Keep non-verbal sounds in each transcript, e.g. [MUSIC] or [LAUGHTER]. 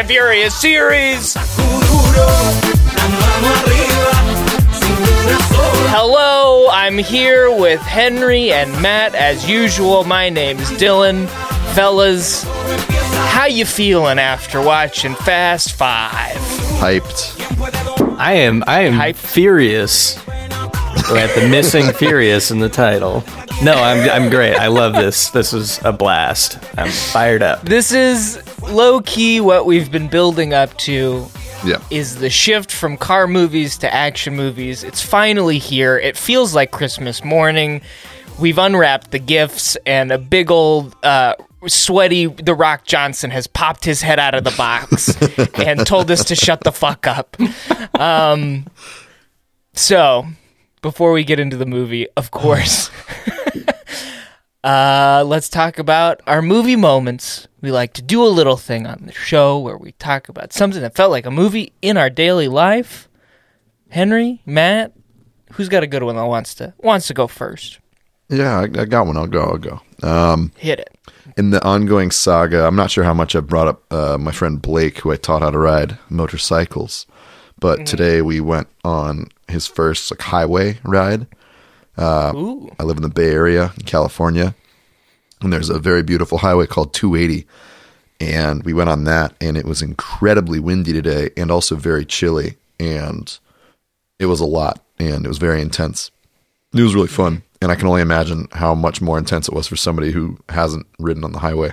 and Furious series. Hello, I'm here with Henry and Matt as usual. My name's Dylan. Fellas, how you feeling after watching Fast 5? Hyped. I am I am Hype. furious at the missing [LAUGHS] furious in the title. No, I'm I'm great. I love this. This is a blast. I'm fired up. This is low key what we've been building up to Yeah. is the shift from car movies to action movies. It's finally here. It feels like Christmas morning. We've unwrapped the gifts, and a big old uh, sweaty The Rock Johnson has popped his head out of the box [LAUGHS] and told us to shut the fuck up. Um, so, before we get into the movie, of course. Uh, let's talk about our movie moments. We like to do a little thing on the show where we talk about something that felt like a movie in our daily life. Henry, Matt, who's got a good one that wants to wants to go first? Yeah, I, I got one. I'll go. I'll go. Um, Hit it. in the ongoing saga, I'm not sure how much I brought up uh, my friend Blake, who I taught how to ride motorcycles. But today we went on his first like highway ride. Ooh, I live in the Bay Area in California, and there's a very beautiful highway called 280. And we went on that, and it was incredibly windy today, and also very chilly, and it was a lot, and it was very intense. It was really fun, and I can only imagine how much more intense it was for somebody who hasn't ridden on the highway.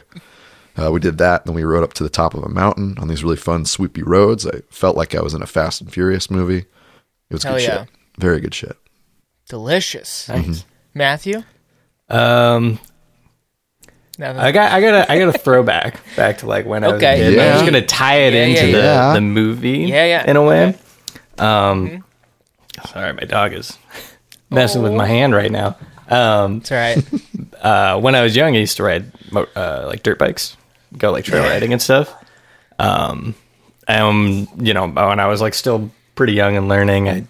Uh, we did that, then we rode up to the top of a mountain on these really fun, swoopy roads. I felt like I was in a Fast and Furious movie. It was Hell good yeah. shit, very good shit. Delicious. Nice. Matthew, Um, Now that- I got I got a I got a throwback back to like when I was Okay. a kid. I'm Yeah. just gonna tie it Yeah, into yeah, the yeah. the movie. Yeah, yeah. In a way. Okay. Um, sorry, my dog is [LAUGHS] messing with my hand right now. Um, it's all right. [LAUGHS] uh, when I was young, I used to ride mo- uh, like dirt bikes, go like trail riding and stuff. Um, um, you know, when I was like still pretty young and learning, I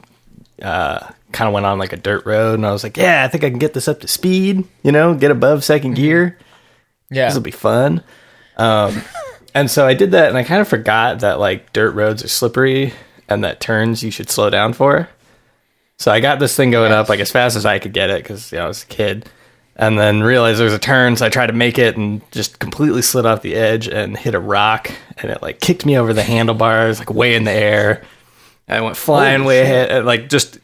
uh, kind of went on like a dirt road, and I was like, yeah, I think I can get this up to speed. You know, get above 2nd gear. Yeah, This will be fun. Um, and so I did that, and I kind of forgot that like dirt roads are slippery, and that turns you should slow down for. So I got this thing going up like as fast as I could get it because you know, I was a kid, and then realized there was a turn, so I tried to make it and just completely slid off the edge and hit a rock, and it like kicked me over the handlebars like way in the air. And I went flying way ahead, and like just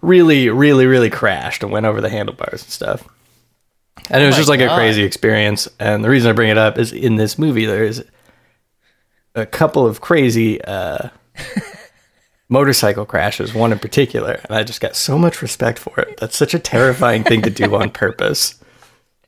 really, really, really crashed and went over the handlebars and stuff. And it was my just like God. a crazy experience. And the reason I bring it up is in this movie there is a couple of crazy uh, [LAUGHS] motorcycle crashes, one in particular, and I just got so much respect for it. That's such a terrifying thing to do [LAUGHS] on purpose.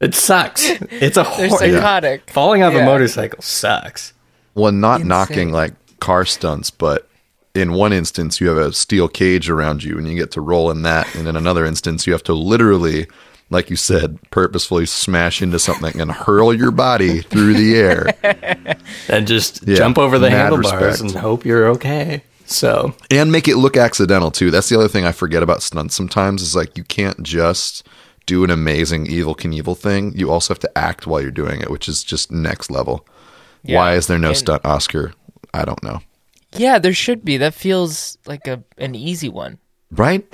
It sucks. It's a they're psychotic. falling off Yeah. a motorcycle sucks. Well, not Insane. knocking like car stunts, but in one instance you have a steel cage around you and you get to roll in that, and in another instance you have to literally, like you said, purposefully smash into something and hurl your body through the air [LAUGHS] And just Yeah, jump over the handlebars respect. and hope you're okay. So and make it look accidental too. That's the other thing I forget about stunts sometimes is like you can't just do an amazing Evel Knievel thing. You also have to act while you're doing it, which is just next level. Yeah. Why is there no And- stunt Oscar? I don't know. Yeah, there should be. That feels like a an easy one. Right?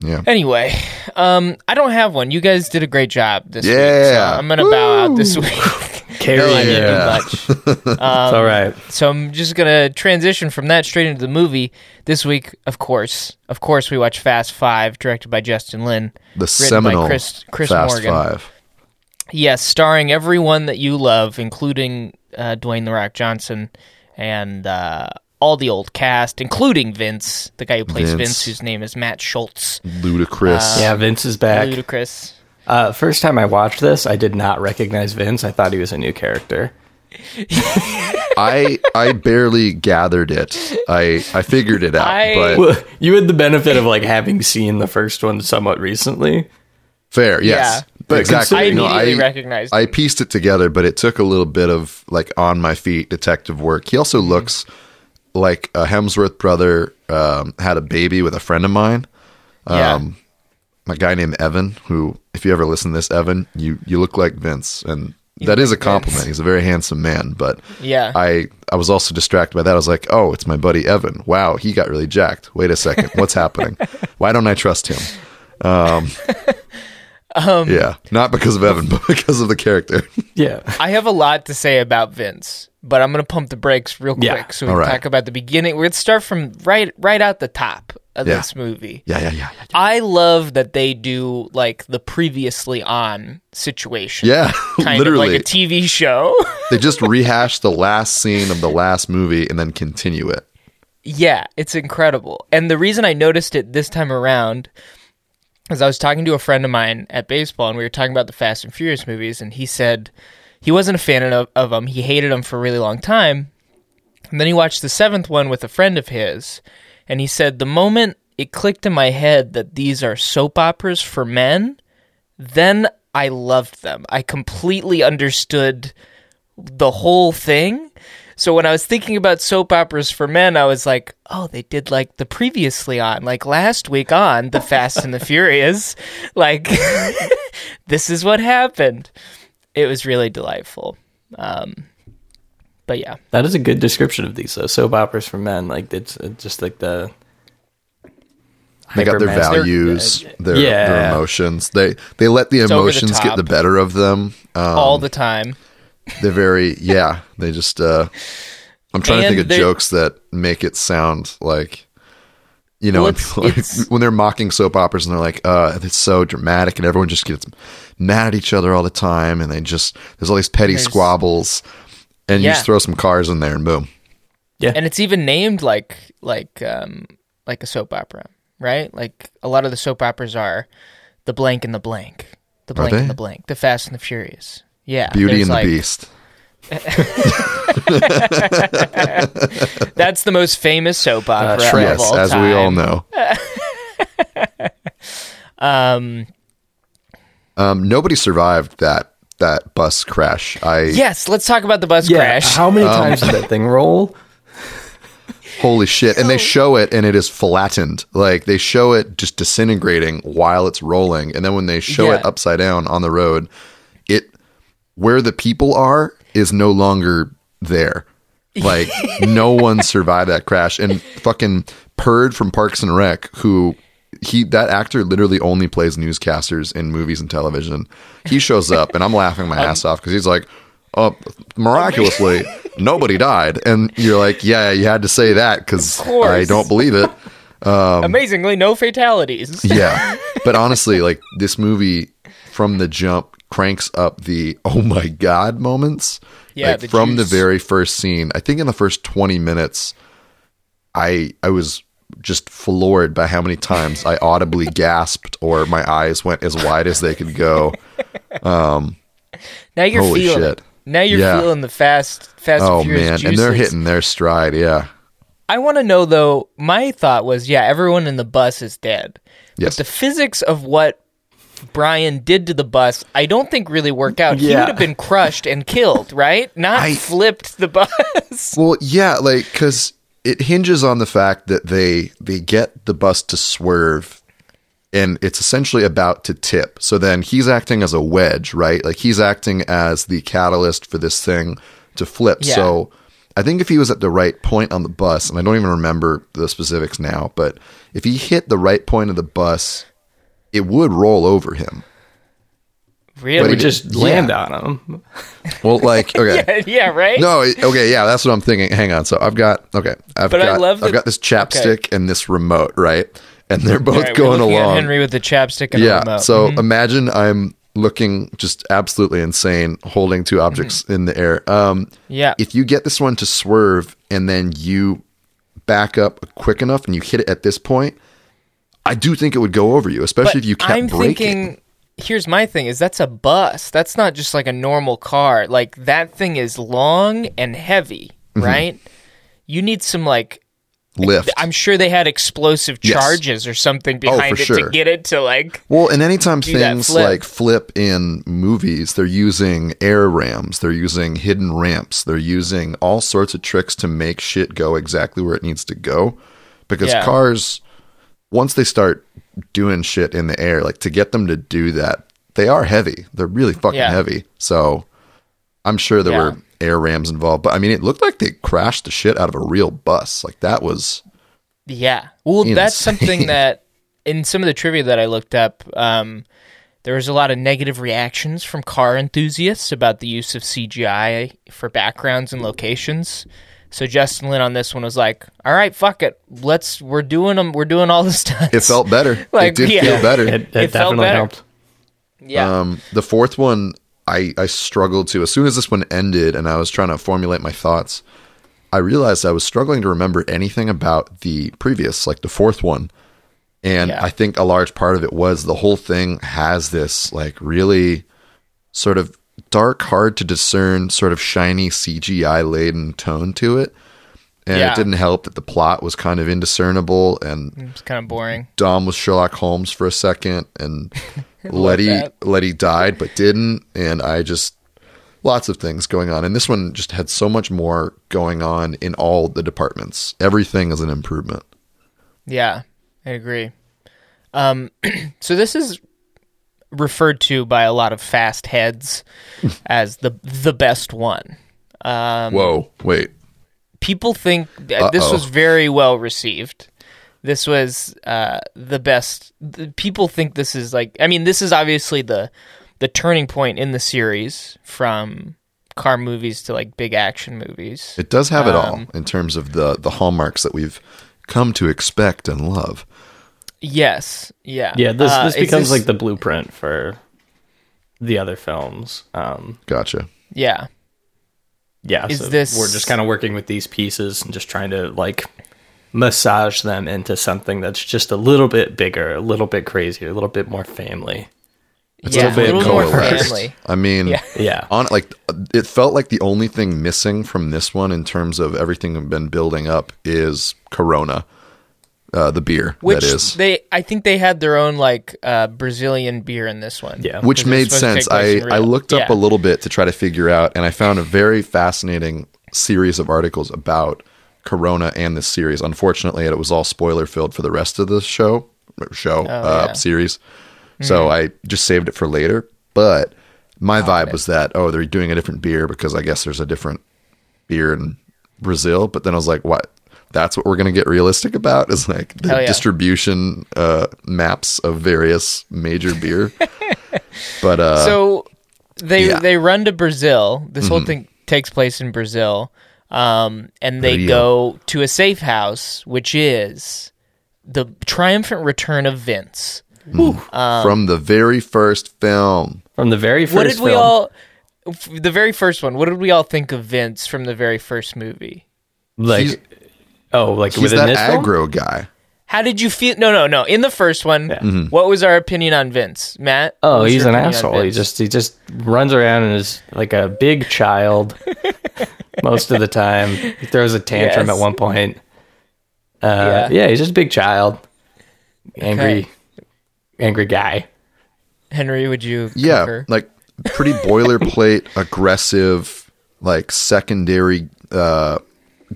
Yeah. Anyway, um, I don't have one. You guys did a great job this week. So Yeah. I'm gonna bow out this week. [LAUGHS] carry I didn't do much. [LAUGHS] It's all right. So I'm just gonna transition from that straight into the movie. This week, of course, of course, we watch Fast Five, directed by Justin Lin. The Written by seminal Chris- Chris Fast Morgan. Five. Yes, starring everyone that you love, including uh, Dwayne the Rock Johnson and uh, all the old cast, including Vince, the guy who plays Vince, Vince. whose name is Matt Schulze. Ludacris. Yeah, Vince is back. Ludacris. Uh, first time I watched this, I did not recognize Vince. I thought he was a new character. [LAUGHS] I I barely gathered it. I I figured it out, I- but Well, you had the benefit of like having seen the first one somewhat recently. fair, yes. Yeah. But exactly. I No, immediately I, recognized I pieced it together, but it took a little bit of like on my feet detective work. He Mm-hmm. also looks like a Hemsworth brother um, had a baby with a friend of mine. Yeah. Um, a guy named Evan, who, if you ever listen to this, Evan, you you look like Vince, and that is a Vince. compliment. He's a very handsome man, but Yeah. I I was also distracted by that. I was like, oh, it's my buddy Evan. Wow, he got really jacked. Wait a second, what's happening? [LAUGHS] Why don't I trust him? Um, [LAUGHS] Um, yeah, not because of Evan, [LAUGHS] but because of the character. [LAUGHS] Yeah. I have a lot to say about Vince, but I'm gonna pump the brakes real quick Yeah. so we All can right. talk about the beginning. We're gonna start from right right out the top of Yeah. this movie. yeah, yeah, yeah, yeah. I love that they do like the previously on situation. Yeah, [LAUGHS] Kind literally. of like a TV show. they just rehash the last scene of the last movie and then continue it. Yeah, it's incredible. And the reason I noticed it this time around is I was talking to a friend of mine at baseball and we were talking about the Fast and Furious movies and he said he wasn't a fan of, of them. He hated them for a really long time. And then he watched the seventh one with a friend of his and he said the moment it clicked in my head that these are soap operas for men, then I loved them. I completely understood the whole thing. So when I was thinking about soap operas for men, I was like, oh, they did like the previously on, like last week on The Fast and the [LAUGHS] Furious. Like, [LAUGHS] this is what happened. It was really delightful. Um, but yeah, That is a good description of these though. Soap operas for men. Like it's, it's just like the They got their values, their, Yeah. their emotions. They they let the over the emotions get the better of them. Um, all the time. They're very yeah. They just. uh I'm trying to think of they- jokes that make it sound like. You know, Well, when, it's- people- it's- when they're mocking soap operas and they're like, "Uh, it's so dramatic," and everyone just gets mad at each other all the time, and they just there's all these petty squabbles, and you just throw some cars in there and boom. Yeah. And it's even named like like um like a soap opera, right? Like a lot of the soap operas are the blank and the blank, the blank and the blank, the Fast and the Furious. Yeah, Beauty there's and the Beast. [LAUGHS] That's the most famous soap opera Shrek. of Yes, all as time. we all know. [LAUGHS] Um, Um, nobody survived that that bus crash. I yes, let's talk about the bus yeah. crash. How many times did that thing roll? [LAUGHS] holy shit, and they show it and it is flattened. Like they show it just disintegrating while it's rolling, and then when they show it upside down on the road, it where the people are is no longer there. Like [LAUGHS] no one survived that crash, and fucking Perd from Parks and Rec, who he that actor literally only plays newscasters in movies and television. He shows up, and I'm laughing my [LAUGHS] um, ass off because he's like, "Oh, miraculously, nobody died," and you're like, "Yeah, you had to say that because. I don't believe it." Um, Amazingly, no fatalities. Yeah, [LAUGHS] but honestly, like this movie from the jump cranks up the [LAUGHS] oh my god moments. Yeah, like, the from the very first scene. I think in the first twenty minutes, I I was just floored by how many times I audibly [LAUGHS] gasped or my eyes went as wide as they could go. [LAUGHS] Um, now you're feeling shit. it. Now you're Yeah. feeling the fast, fast Oh and furious man, juices. and they're hitting their stride. Yeah, I want to know though. My thought was, yeah, everyone in the bus is dead. Yes. But the physics of what Brian did to the bus, I don't think really work out. He would have been crushed and killed, right? Not I- flipped the bus. [LAUGHS] Well, yeah, like because it hinges on the fact that they they get the bus to swerve, and it's essentially about to tip. So then he's acting as a wedge, right? Like he's acting as the catalyst for this thing to flip. Yeah. So I think if he was at the right point on the bus, and I don't even remember the specifics now, but if he hit the right point of the bus, it would roll over him. really? We it- just yeah. land on him. [LAUGHS] Well, like [LAUGHS] okay. yeah, right. No, okay, yeah, that's what I'm thinking. Hang on. So I've got okay, I've But I got love I've got this chapstick and this remote, right? And they're both right, going along. Henry with the chapstick and yeah. remote. So Mhm. imagine I'm looking just absolutely insane, holding two objects in the air. Um, yeah, if you get this one to swerve and then you back up quick enough and you hit it at this point, I do think it would go over you, especially But if you kept breaking I'm braking. thinking. Here's my thing: is that's a bus. That's not just like a normal car. Like that thing is long and heavy, Mm-hmm. right? You need some like. Lift. I'm sure they had explosive Yes. Oh, charges or something behind for it to get it to like. Well, and anytime things flip. like flip in movies, they're using air rams, they're using hidden ramps, they're using all sorts of tricks to make shit go exactly where it needs to go. Because Yeah. cars, once they start doing shit in the air, like to get them to do that, they are heavy. They're really fucking Yeah. heavy. So I'm sure there Yeah. were air rams involved, but I mean, it looked like they crashed the shit out of a real bus. Like that was Yeah. Well, that's something [LAUGHS] that in some of the trivia that I looked up, um, there was a lot of negative reactions from car enthusiasts about the use of CGI for backgrounds and locations. So Justin Lin on this one was like, "All right, fuck it, let's we're doing them. We're doing all the [LAUGHS] stunts." it felt better. [LAUGHS] Like, it did yeah. feel better. It, it, It felt definitely better. helped. yeah, Um, the fourth one, I, I struggled to. As soon as this one ended and I was trying to formulate my thoughts, I realized I was struggling to remember anything about the previous, like the fourth one. And Yeah. I think a large part of it was the whole thing has this like really sort of dark, hard to discern, sort of shiny CGI laden tone to it. And Yeah. it didn't help that the plot was kind of indiscernible and it was kind of boring. Dom was Sherlock Holmes for a second, and [LAUGHS] Letty that. Letty died but didn't, and I just lots of things going on. And this one just had so much more going on in all the departments. Everything is an improvement. Yeah, I agree. Um, [CLEARS THROAT] so this is referred to by a lot of fast heads [LAUGHS] as the the best one. Um, Whoa, wait, people think uh, this was very well received. This was uh, the best. The, people think this is like. I mean, this is obviously the the turning point in the series from car movies to like big action movies. it does have it all Um, in terms of the the hallmarks that we've come to expect and love. Yes. Yeah. Yeah, this Uh, this is becomes this- like the blueprint for the other films. Um, Gotcha. Yeah. yeah, Is so this- we're just kind of working with these pieces and just trying to like massage them into something that's just a little bit bigger, a little bit crazier, a little bit more family. It's yeah. a little, bit little more coalesced. family. I mean, Yeah. Yeah. on like it felt like the only thing missing from this one in terms of everything we've been building up is Corona, uh, the beer Which that is. they, I think they had their own like uh, Brazilian beer in this one. Yeah. which Because it was made supposed to take sense. I, I looked up Yeah. a little bit to try to figure out, and I found a very fascinating series of articles about Corona and this series. Unfortunately, it was all spoiler filled for the rest of the show show uh, Oh, yeah. Hmm. series. So I just saved it for later. But my vibe was that oh, they're doing a different beer because I guess there's a different beer in Brazil. But then I was like, what? That's what we're gonna get realistic about is like the yeah. distribution uh, maps of various major beer. [LAUGHS] but uh, so they yeah. Mm-hmm. they run to Brazil. This whole thing takes place in Brazil, um, and they Rio. go to a safe house, which is the triumphant return of Vince. from the very first film. From the very first what did we all? f- The very first one. What did we all think of Vince from the very first movie? like He's- oh, like He's within that this film? aggro guy. How did you feel? No, no, no. In the first one, Mm-hmm. what was our opinion on Vince, Matt? What Oh, was he's your an opinion on asshole. He Vince? just he just runs around and is like a big child [LAUGHS] most of the time. He throws a tantrum Yes. at one point. Uh, Yeah. yeah. he's just a big child, angry, angry guy. Henry. Would you? Yeah, concur? like pretty boilerplate, [LAUGHS] aggressive, like secondary uh,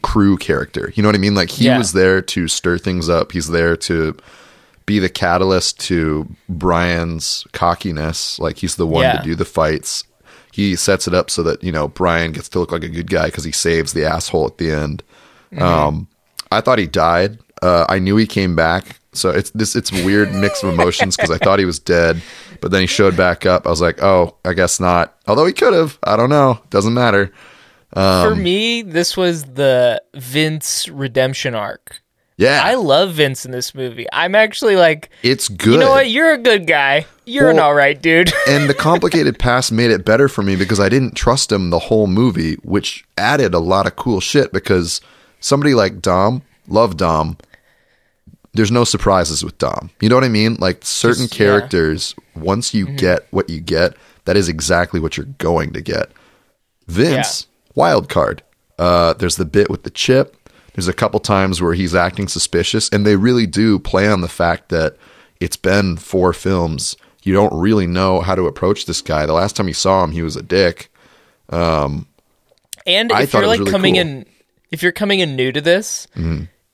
crew character. You know what I mean? Like he Yeah. was there to stir things up. He's there to be the catalyst to Brian's cockiness. Like he's the one Yeah. to do the fights. He sets it up so that you know Brian gets to look like a good guy because he saves the asshole at the end. Mm-hmm. Um, I thought he died. Uh, I knew he came back. So it's this it's a weird mix of emotions because I thought he was dead, but then he showed back up. I was like, oh, I guess not. Although he could have. I don't know. Doesn't matter. For Um, me, this was the Vince redemption arc. Yeah, I love Vince in this movie. I'm actually like, it's good. you know what? You're a good guy. You're an all right dude. [LAUGHS] and the complicated past made it better for me because I didn't trust him the whole movie, which added a lot of cool shit. Because somebody like Dom, love Dom. There's no surprises with Dom. You know what I mean? Like certain Just- yeah. characters, once you get what you get, that is exactly what you're going to get. Vince, wild card. Uh, there's the bit with the chip. There's a couple times where he's acting suspicious, and they really do play on the fact that it's been four films. You don't really know how to approach this guy. The last time you saw him, he was a dick. and I if you're like really coming cool. Mm-hmm. in, if you're coming in new to this,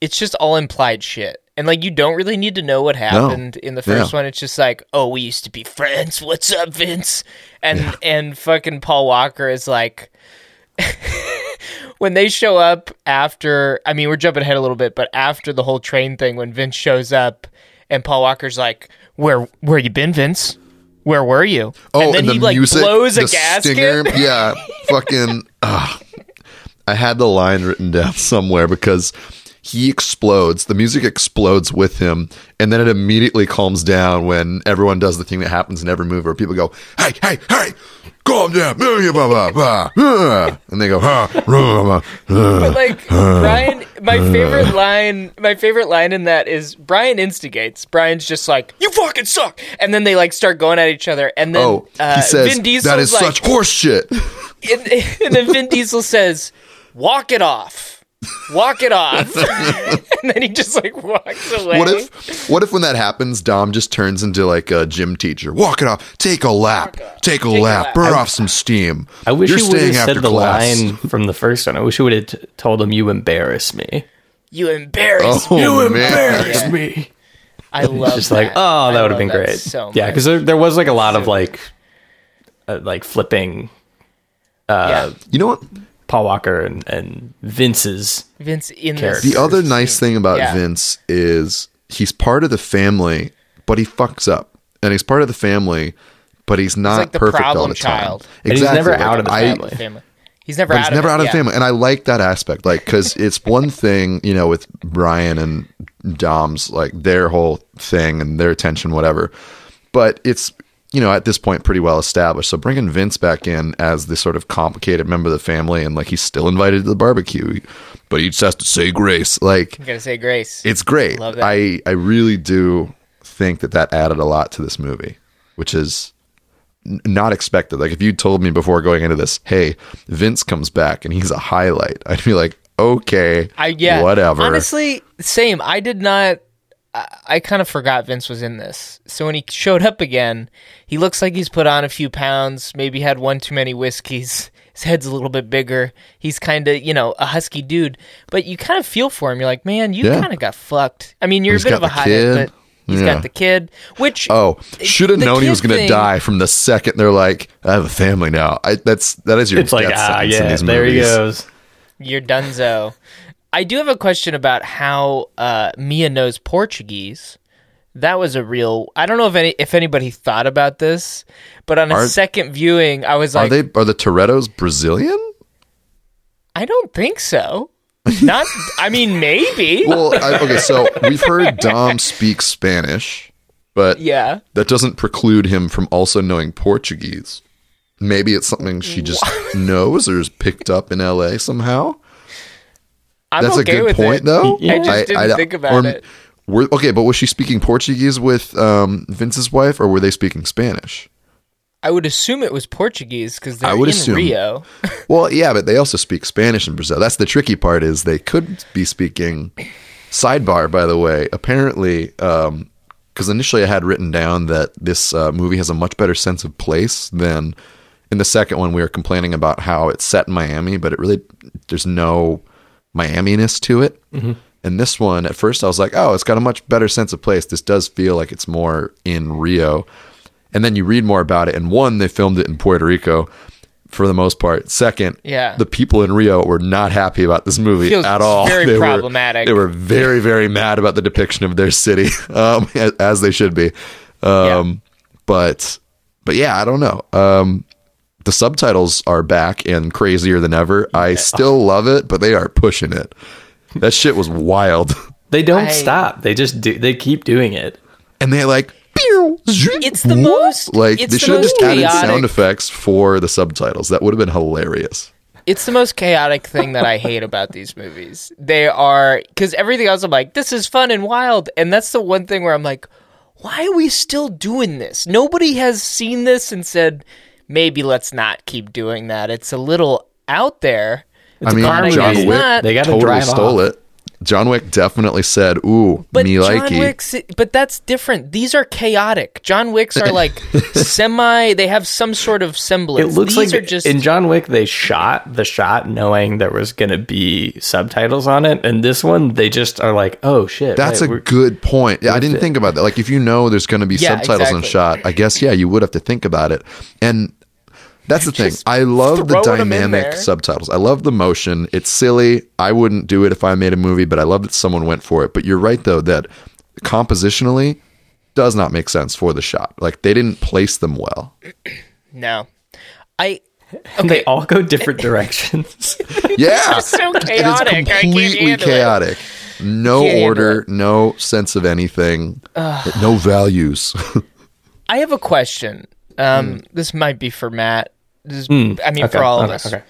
it's just all implied shit. And like you don't really need to know what happened in the first Yeah. one. It's just like, oh, we used to be friends. What's up, Vince? And and fucking Paul Walker is like [LAUGHS] when they show up after I mean, we're jumping ahead a little bit, but after the whole train thing, when Vince shows up and Paul Walker's like, Where where you been, Vince? Where were you? Oh, and then the he like music, blows a gasket. stinger. Yeah, [LAUGHS] fucking. ugh. I had the line written down somewhere because he explodes. The music explodes with him, and then it immediately calms down when everyone does the thing that happens in every movie where people go, "Hey, hey, hey, calm down," blah, blah, blah, blah, blah," and they go. But like Brian, my favorite line, my favorite line in that is Brian instigates. Brian's just like, "You fucking suck," and then they like start going at each other. And then Oh, uh, he says Vin Diesel's that is like, such horse shit. [LAUGHS] and, and then Vin Diesel says, "Walk it off." Walk it off, [LAUGHS] and then he just like walks away. What if, what if when that happens, Dom just turns into like a gym teacher? Walk it off, take a lap, take a lap, lap. burn off some steam. I wish You're he would have said the class. line from the first one. I wish he would have t- told him, "You embarrass me." you embarrass Oh, me? man. embarrass me. [LAUGHS] I love Just like, oh, that would have been great. So yeah, because there, there was like a lot of like, uh, like flipping yeah, You know what? Paul Walker and, and Vince's. Vince in Character. The other nice thing about Yeah. Vince is he's part of the family, but he fucks up, and he's part of the family, but he's not like the perfect all problem the time. child. And he's never out of the I- family. family. He's never out he's of never it, out of the yeah. family, and I like that aspect. Like, because [LAUGHS] it's one thing, you know, with Brian and Dom's like their whole thing and their attention, whatever. But it's you know at this point pretty well established. So bringing Vince back in as this sort of complicated member of the family, and like he's still invited to the barbecue, but he just has to say grace. Like, You gotta say grace. it's great. Love that. I I really do think that that added a lot to this movie, which is n- not expected. Like if you told me before going into this, hey, Vince comes back and he's a highlight, [LAUGHS] I'd be like, okay, I yeah. whatever. Honestly, same. I did not. I, I kind of forgot Vince was in this. So when he showed up again, he looks like he's put on a few pounds. Maybe had one too many whiskeys. [LAUGHS] His head's a little bit bigger. He's kind of you know a husky dude, but you kind of feel for him. You're like, man, you Yeah. kind of got fucked. I mean, you're He's a bit of a the high, kid. but he's Yeah. got the kid. Which Oh, should have known he was going to die from the second they're like, I have a family now. I, that's that is your It's like, ah, sentence in yeah, these there he goes. You're Dunzo. I do have a question about how uh, Mia knows Portuguese. That was a real. I don't know if any if anybody thought about this, but on a Are- second viewing, I was like Are like, they are the Torettos Brazilian? I don't think so. Not. I mean, maybe. [LAUGHS] Well, I, okay, so we've heard Dom speak Spanish, but yeah. that doesn't preclude him from also knowing Portuguese. Maybe it's something she just [LAUGHS] knows or is picked up in LA somehow. I'm That's okay a good with point, it. though. I just didn't think about it. Were, okay, but was she speaking Portuguese with um, Vince's wife, or were they speaking Spanish? I would assume it was Portuguese because they're I would in assume. Rio. [LAUGHS] Well, yeah, but they also speak Spanish in Brazil. That's the tricky part is they could be speaking. Sidebar, by the way, apparently, because initially I had written down that this uh, movie has a much better sense of place than in the second one. We were complaining about how it's set in Miami, but it really there's no Miami-ness to it. And this one, at first, I was like, oh, it's got a much better sense of place. This does feel like it's more in Rio. And then you read more about it. And one, they filmed it in Puerto Rico for the most part. Second, Yeah. the people in Rio were not happy about this movie Feels at all. very [LAUGHS] They were- problematic. they were very, very mad about the depiction of their city, [LAUGHS] um, as, as they should be. Um, But, but yeah, I don't know. Um, the subtitles are back and crazier than ever. I still love it, but they are pushing it. That shit was wild. [LAUGHS] They don't I- stop. They just do. They keep doing it. And they like, It's the most- like it's they the should have most just added sound effects for the subtitles. That would have been hilarious. It's the most chaotic thing that I hate about these movies. They are because everything else I'm like, this is fun and wild, and that's the one thing where I'm like, why are we still doing this? Nobody has seen this and said, maybe let's not keep doing that. It's a little out there. I mean, not- John it's Wick not- They got to totally drive stole off. it. John Wick definitely said, "Ooh, But me John likey." Wick's, but that's different. These are chaotic. John Wicks are like [LAUGHS] semi. They have some sort of semblance. It looks These like are just in John Wick they shot the shot knowing there was going to be subtitles on it, and this one they just are like, oh shit. That's right, a good point. Yeah, I didn't it. think about that. Like, if you know there's going to be Yeah, subtitles on shot, I guess yeah, you would have to think about it. And that's the thing. I love the throwing 'em in dynamic subtitles. I love the motion. It's silly. I wouldn't do it if I made a movie, but I love that someone went for it. But you're right though that compositionally does not make sense for the shot. Like they didn't place them well. [CLEARS THROAT] no. I and [LAUGHS] they all go different [LAUGHS] directions. [LAUGHS] Yeah, It's so chaotic. I completely handle it. chaotic. No Can't handle order, no sense of anything, no values. I have a question. Um, This might be for Matt. This is, I mean. Okay, for all of okay, us. okay.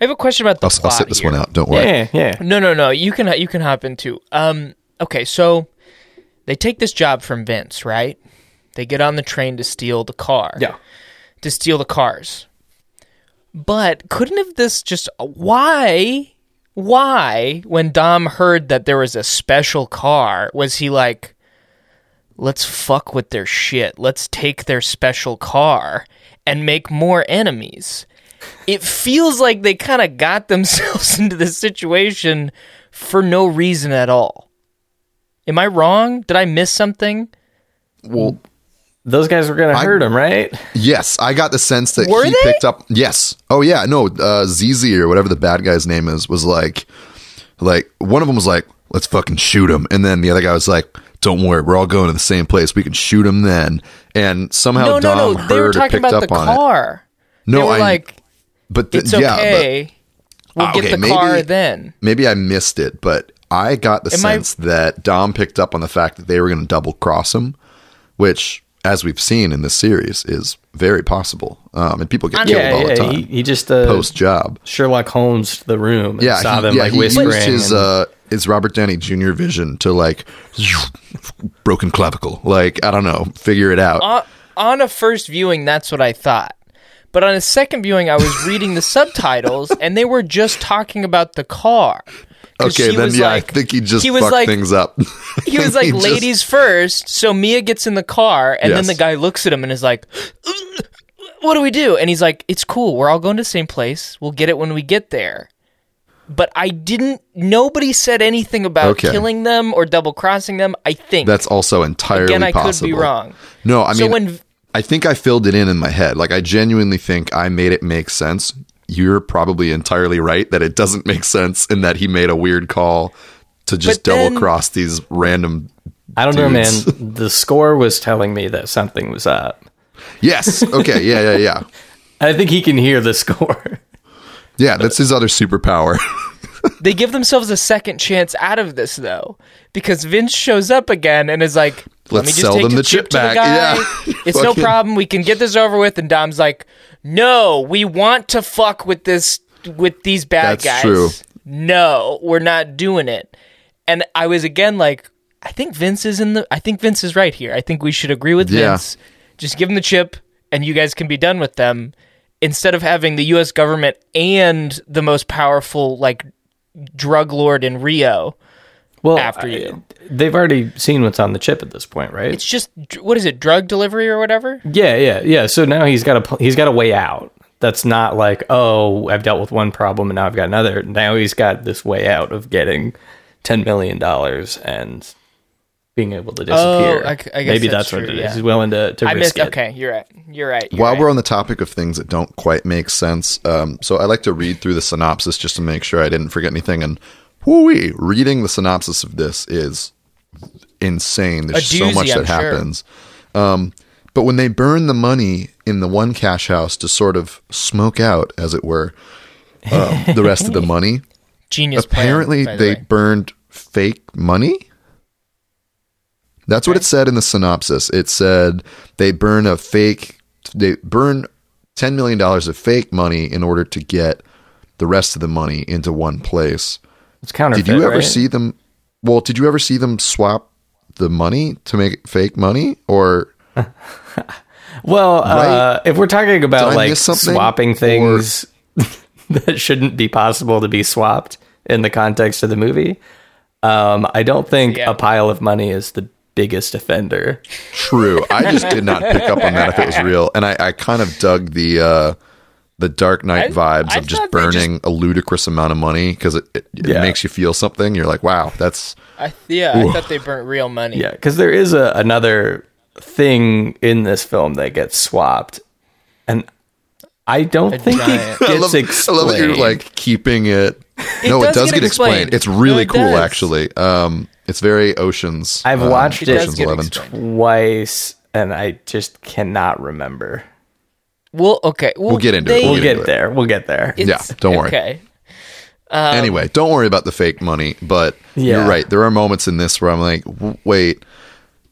I have a question about the I'll, I'll plot sit this here. one out. Don't worry. yeah, yeah. No, no, no. You can you can hop into. Um, okay, so they take this job from Vince, right? They get on the train to steal the car. Yeah. To steal the cars. But couldn't have this just why why when Dom heard that there was a special car was he like let's fuck with their shit. Let's take their special car and make more enemies. It feels like they kind of got [LAUGHS] themselves into this situation for no reason at all. Am I wrong? Did I miss something? Well, Those guys were going to hurt him, right? yes, I got the sense that Were he they? picked up. Yes. Oh yeah. No. Uh, Zizi or whatever the bad guy's name is was like, like one of them was like, "Let's fucking shoot him," and then the other guy was like, "Don't worry, we're all going to the same place. We can shoot him then." And somehow no, no, Dom no. heard They were talking about the on it. car. No, I like, but th- it's yeah, but we'll Ah, get the maybe- car then. maybe I missed it, but I got the Am I- sense that Dom picked up on the fact that they were going to double cross him, which, as we've seen in this series, is very possible. Um, and people get killed Yeah, all the time He, he just uh, post job. Sherlock Holmes the room and Yeah, saw he, them yeah, like he whispering. used his and- uh, his Robert Downey Jr. vision to like [LAUGHS] broken clavicle, like I don't know, figure it out. on, on a first viewing, that's what I thought. But on a second viewing, I was reading the subtitles, and they were just talking about the car. Okay, then yeah, like- I think he just he was fucked like- things up. [LAUGHS] He was [LAUGHS] like, just- "Ladies first. So Mia gets in the car, and then the guy looks at him and is like, "What do we do?" And he's like, "It's cool. We're all going to the same place. We'll get it when we get there." But I didn't. Nobody said anything about Okay. killing them or double crossing them. I think That's also entirely again, I possible. could be wrong. No, I So mean, when- I think I filled it in in my head. Like I genuinely think I made it make sense. You're probably entirely right that it doesn't make sense and that he made a weird call to just But then- double cross these random. I don't know, man. [LAUGHS] The score was telling me that something was up. Yes. Okay. Yeah. Yeah. Yeah. [LAUGHS] I think he can hear the score. [LAUGHS] Yeah. That's his other superpower. They give themselves a second chance out of this though, because Vince shows up again and is like, "Let Let's me just sell take them the the chip, chip to the back." guy. Yeah. It's no problem. We can get this over with." And Dom's like, "No, we want to fuck with this with these bad That's guys. true. No, we're not doing it." And I was again like, "I think Vince is in the. I think Vince is right here. I think we should agree with Yeah. Vince. Just give him the chip, and you guys can be done with them." Instead of having the U.S. government and the most powerful like drug lord in Rio. Well, After I- you. they've already seen what's on the chip at this point, right? It's just what is it, drug delivery or whatever? yeah, yeah, yeah. So now he's got a he's got a way out. That's not like oh I've dealt with one problem and now I've got another. Now he's got this way out of getting ten million dollars and being able to disappear. Oh, I c- I guess Maybe that's that's, what it is. yeah. He's willing to to I risk missed. it. Okay, you're right. You're right. You're While right. we're on the topic of things that don't quite make sense, um, so I like to read through the synopsis just to make sure I didn't forget anything. And whoo reading the synopsis of this is insane. There's A so doozy, much I'm that sure. happens. Um, but when they burn the money in the one cash house to sort of smoke out, as it were, um, the rest of the [LAUGHS] money, genius. apparently the they way. burned fake money. That's what it said in the synopsis. It said they burn a fake, they burn ten million dollars of fake money in order to get the rest of the money into one place. It's counterfeit. Did you ever right? see them? Well, did you ever see them swap the money to make fake money, or [LAUGHS] Well, uh, if we're talking about like swapping things [LAUGHS] that shouldn't be possible to be swapped in the context of the movie, Um, I don't think Yeah. a pile of money is the biggest offender. True. I just did not pick up on that if it was real, and I, I kind of dug the uh, the Dark Knight I- vibes I of just thought they burning a ludicrous amount of money because it, it, it Yeah. makes you feel something. You're like, wow, that's I, yeah, I thought they burnt real money. Yeah, because there is a, another thing in this film that gets swapped, and I don't think giant- it [LAUGHS] I gets love, explained. I love that you're like keeping it. no, it does does get get explained. explained. It's really No, it cool, does. actually. Um, it's very Oceans. I've um, watched it Ocean's Eleven. explained. twice, and I just cannot remember. Well, okay. Well, We'll get into it. We'll We'll get get it. there. We'll get there. Yeah, don't worry. Okay. Um, anyway, don't worry about the fake money. But Yeah. you're right. There are moments in this where I'm like, wait,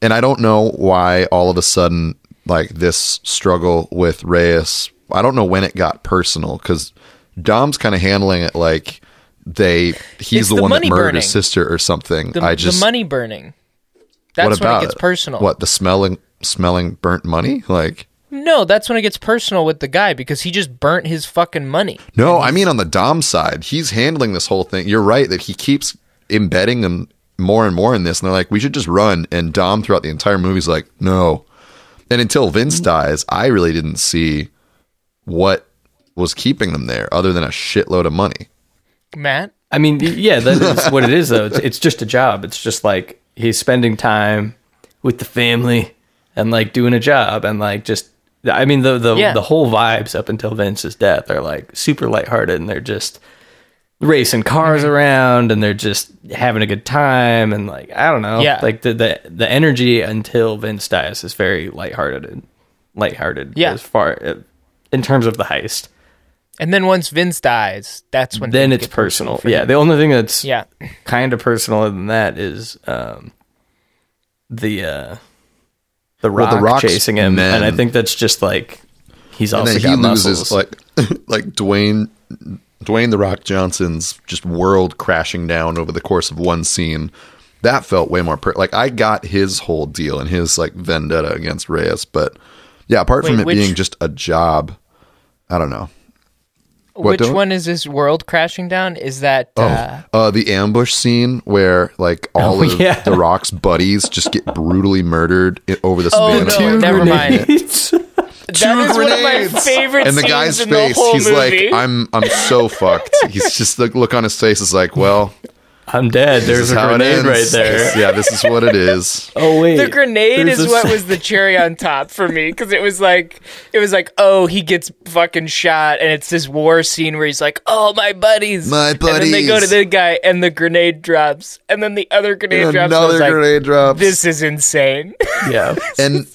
and I don't know why all of a sudden like this struggle with Reyes. I don't know when it got personal because Dom's kind of handling it like they he's the, the one that murdered burning. his sister or something. The, I just the money burning. That's what when about it gets personal. What the smelling smelling burnt money? Like No, that's when it gets personal with the guy because he just burnt his fucking money. no, I mean on the Dom side, he's handling this whole thing. You're right that he keeps embedding them more and more in this, and they're like, we should just run. And Dom throughout the entire movie is like, no. And until Vince mm-hmm. dies, I really didn't see what was keeping them there other than a shitload of money. Matt, I mean, yeah, that is [LAUGHS] what it is, though. It's, it's just a job. It's just like he's spending time with the family and like doing a job and like just. I mean, the the Yeah. the whole vibes up until Vince's death are like super lighthearted, and they're just racing cars Mm-hmm. around, and they're just having a good time, and like I don't know, Yeah. like the the the energy until Vince dies is very lighthearted and lighthearted. Yeah. as far in terms of the heist. and then once Vince dies, that's when Then it's get personal. Yeah, the only thing that's yeah. kind of personal than that is um, the uh, the rock The Rock's chasing him, men- and I think that's just like he's And also then he got loses muscles. like [LAUGHS] like Dwayne Dwayne the Rock Johnson's just world crashing down over the course of one scene. That felt way more per- like I got his whole deal and his like vendetta against Reyes, but yeah, apart from it which- being just a job, I don't know. What, Which one is this world crashing down? Is that Oh, uh, uh, the ambush scene where like all Oh, of yeah. the Rock's buddies just get brutally murdered over the Oh, span of no, like, never mind. Grenades. [LAUGHS] that is one of my favorite and the guy's face the he's movie. like i'm i'm so fucked he's just the look on his face is like well I'm dead. this There's is a how it grenade right there. [LAUGHS] yeah this is what it is [LAUGHS] Oh wait, the grenade There's is what se- [LAUGHS] was the cherry on top for me because it was like it was like oh he gets fucking shot and it's this war scene where he's like oh my buddies My buddies and then they go to buddies. the guy and the grenade drops and then the other grenade And drops and I was another like, grenade drops this is insane yeah. and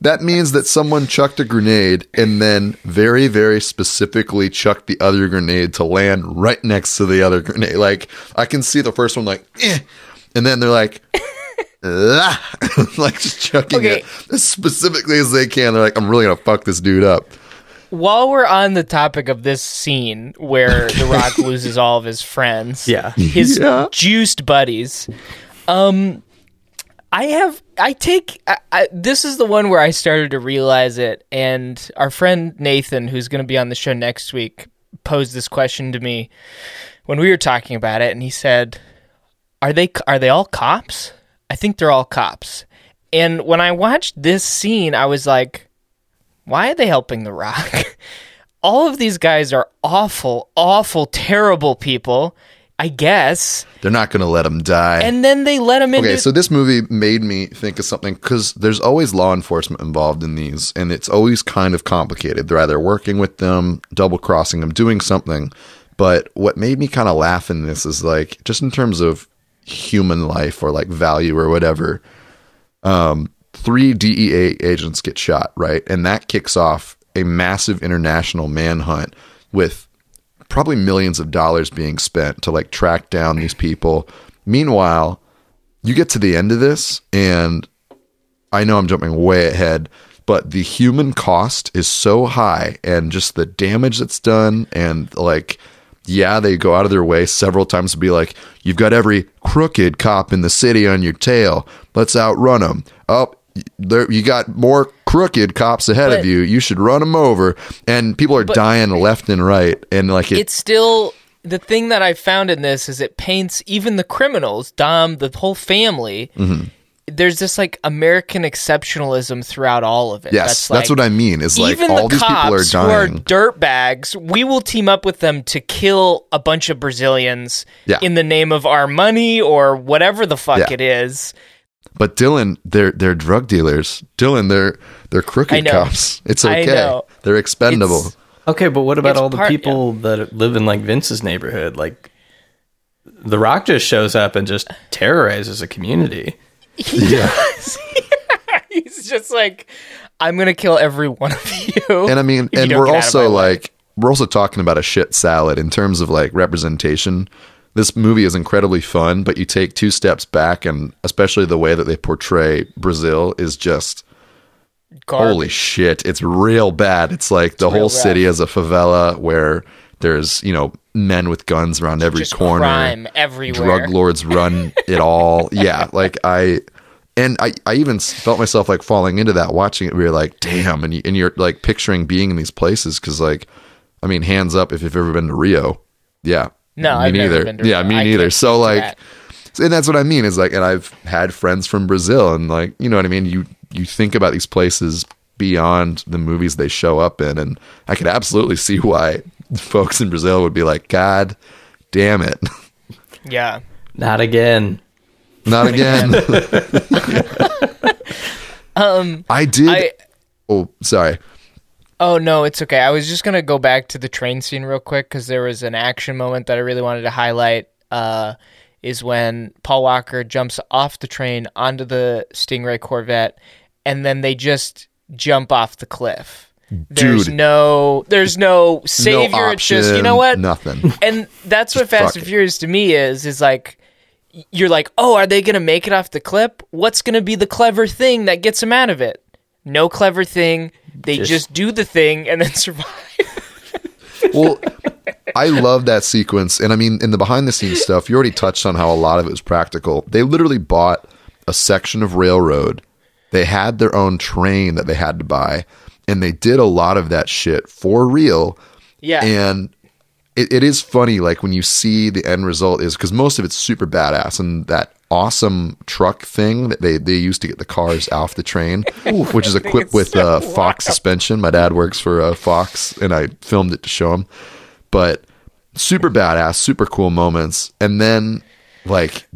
that means that someone chucked a grenade and then very very specifically chucked the other grenade to land right next to the other grenade like i can see the first one like eh, and then they're like [LAUGHS] [LAUGHS] like just chucking Okay. it as specifically as they can they're like i'm really gonna fuck this dude up while we're on the topic of this scene where the [LAUGHS] rock loses all of his friends Yeah. his Yeah. juiced buddies um i have i take I, I, this is the one where i started to realize it and our friend nathan who's going to be on the show next week posed this question to me when we were talking about it and he said are they are they all cops i think they're all cops and when i watched this scene i was like why are they helping the rock [LAUGHS] all of these guys are awful awful terrible people i guess they're not gonna let him die and then they let him into Okay, so this movie made me think of something because there's always law enforcement involved in these, and it's always kind of complicated. They're either working with them, double crossing them, doing something. But what made me kind of laugh in this is like, just in terms of human life or like value or whatever, um, three DEA agents get shot, right? And that kicks off a massive international manhunt with probably millions of dollars being spent to like track down these people. Meanwhile, you get to the end of this and I know I'm jumping way ahead, but the human cost is so high and just the damage that's done and like yeah, they go out of their way several times to be like, you've got every crooked cop in the city on your tail. Let's outrun them. Oh, there, you got more crooked cops ahead But- of you. You should run them over. And people are dying left and right. And like, it, it's still the thing that I found in this is it paints even the criminals, Dom, the whole family. Mm-hmm. There's this like American exceptionalism throughout all of it. Yes, that's, what I mean. Is like even all the these people are cops who are dying. dirtbags, we will team up with them to kill a bunch of Brazilians Yeah. in the name of our money or whatever the fuck Yeah. it is. But Dylan, they're they're drug dealers. Dylan, they're they're crooked cops. [LAUGHS] It's okay. They're expendable. It's- Okay, but what about It's all the part- people that live in like Vince's neighborhood? Like, The Rock just shows up and just terrorizes a community. [LAUGHS] yeah. He's just like, I'm gonna kill every one of you. And I mean, and we're get out of also like we're also talking about a shit salad in terms of like representation. This movie is incredibly fun, but you take two steps back and especially the way that they portray Brazil is just Garbage. holy shit it's real bad it's like the real whole city is a favela where there's you know men with guns around every just corner. crime everywhere. drug lords run [LAUGHS] it all. Yeah like i and I, I even felt myself like falling into that watching it we were like damn and, you, and you're like picturing being in these places because like i mean hands up if you've ever been to rio. Yeah. No, me I've never neither. been to yeah me I neither. so like that. and that's what I mean is like, and I've had friends from Brazil, and like, you know what I mean. You you think about these places beyond the movies they show up in, and I could absolutely see why [LAUGHS] folks in Brazil would be like, God damn it, yeah. Not again. not again. [LAUGHS] um, I did. I oh, sorry. Oh no, it's okay. I was just gonna go back to the train scene real quick because there was an action moment that I really wanted to highlight. Uh, is when Paul Walker jumps off the train onto the Stingray Corvette, and then they just jump off the cliff. There's Dude. no, there's no savior. no it's just you know what, Nothing. and that's what Fast and. Furious to me is is like you're like, oh, are they gonna make it off the clip? What's gonna be the clever thing that gets them out of it? No clever thing. They just, Just- do the thing and then [LAUGHS] survive. well, I love that sequence. And I mean, in the behind the scenes stuff, you already touched on how a lot of it was practical. They literally bought a section of railroad, they had their own train that they had to buy, and they did a lot of that shit for real. Yeah. And it, it is funny, like when you see the end result is because most of it's super badass and that awesome truck thing that they, they used to get the cars off the train, [LAUGHS] which is equipped with so uh, Fox suspension. My dad works for uh, Fox and I filmed it to show him. But super badass, super cool moments. And then like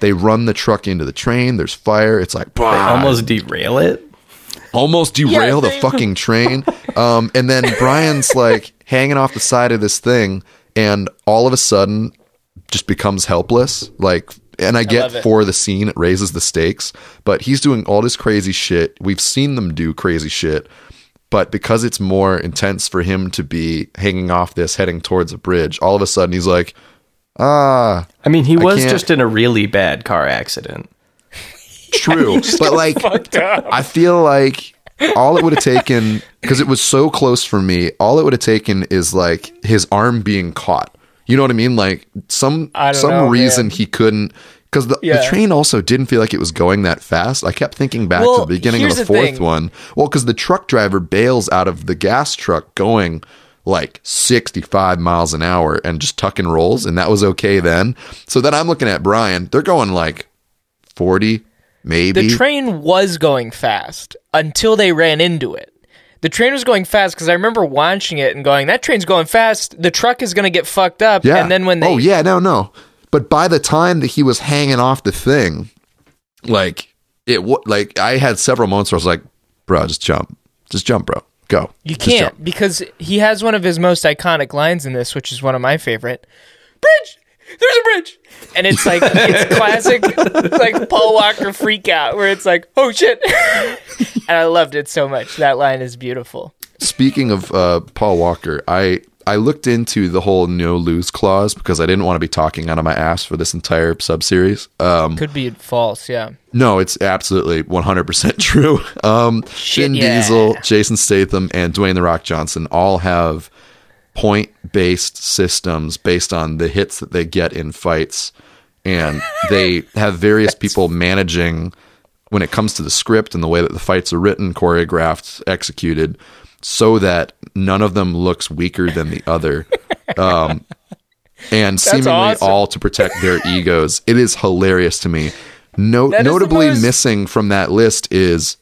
they run the truck into the train, there's fire. It's like, bah, Almost derail it. Almost derail Yeah, the fucking [LAUGHS] train. Um, and then Brian's like hanging off the side of this thing, and all of a sudden just becomes helpless. Like, and I get it. for the scene, it raises the stakes, but he's doing all this crazy shit. We've seen them do crazy shit. But because it's more intense for him to be hanging off this, heading towards a bridge, all of a sudden he's like, ah, I mean, he was just in a really bad car accident. True. [LAUGHS] but like, I feel like all it would have taken because it was so close for me. All it would have taken is like his arm being caught. You know what I mean? Like some some know, reason man. he couldn't. Because the, the train also didn't feel like it was going that fast. I kept thinking back Well, to the beginning of the the fourth thing. one. Well, because the truck driver bails out of the gas truck going like 65 miles an hour and just tuck and rolls, and that was okay then. So then I'm looking at Brian. They're going like 40, maybe. The train was going fast until they ran into it. The train was going fast because I remember watching it and going, "That train's going fast. The truck is going to get fucked up." Yeah. And then when they, Oh yeah, no, no. But by the time that he was hanging off the thing, like it, like I had several moments where I was like, "Bro, just jump, just jump, bro, go." you Just can't jump." because he has one of his most iconic lines in this, which is one of my favorite. Bridge. There's a bridge, and it's like it's [LAUGHS] classic, like Paul Walker freak out, where it's like, "Oh shit!" and I loved it so much. That line is beautiful. Speaking of uh, Paul Walker, I I looked into the whole no lose clause because I didn't want to be talking out of my ass for this entire subseries. Um, Could be false, yeah. No, it's absolutely 100% true. Um, Vin yeah. Diesel, Jason Statham, and Dwayne The Rock Johnson all have point based systems based on the hits that they get in fights. And they [LAUGHS] have various people managing when it comes to the script and the way that the fights are written, choreographed, executed, so that none of them looks weaker than the other. [LAUGHS] Um, and seemingly awesome. all to protect their egos. It is hilarious to me. No, That is the notably most- missing from that list is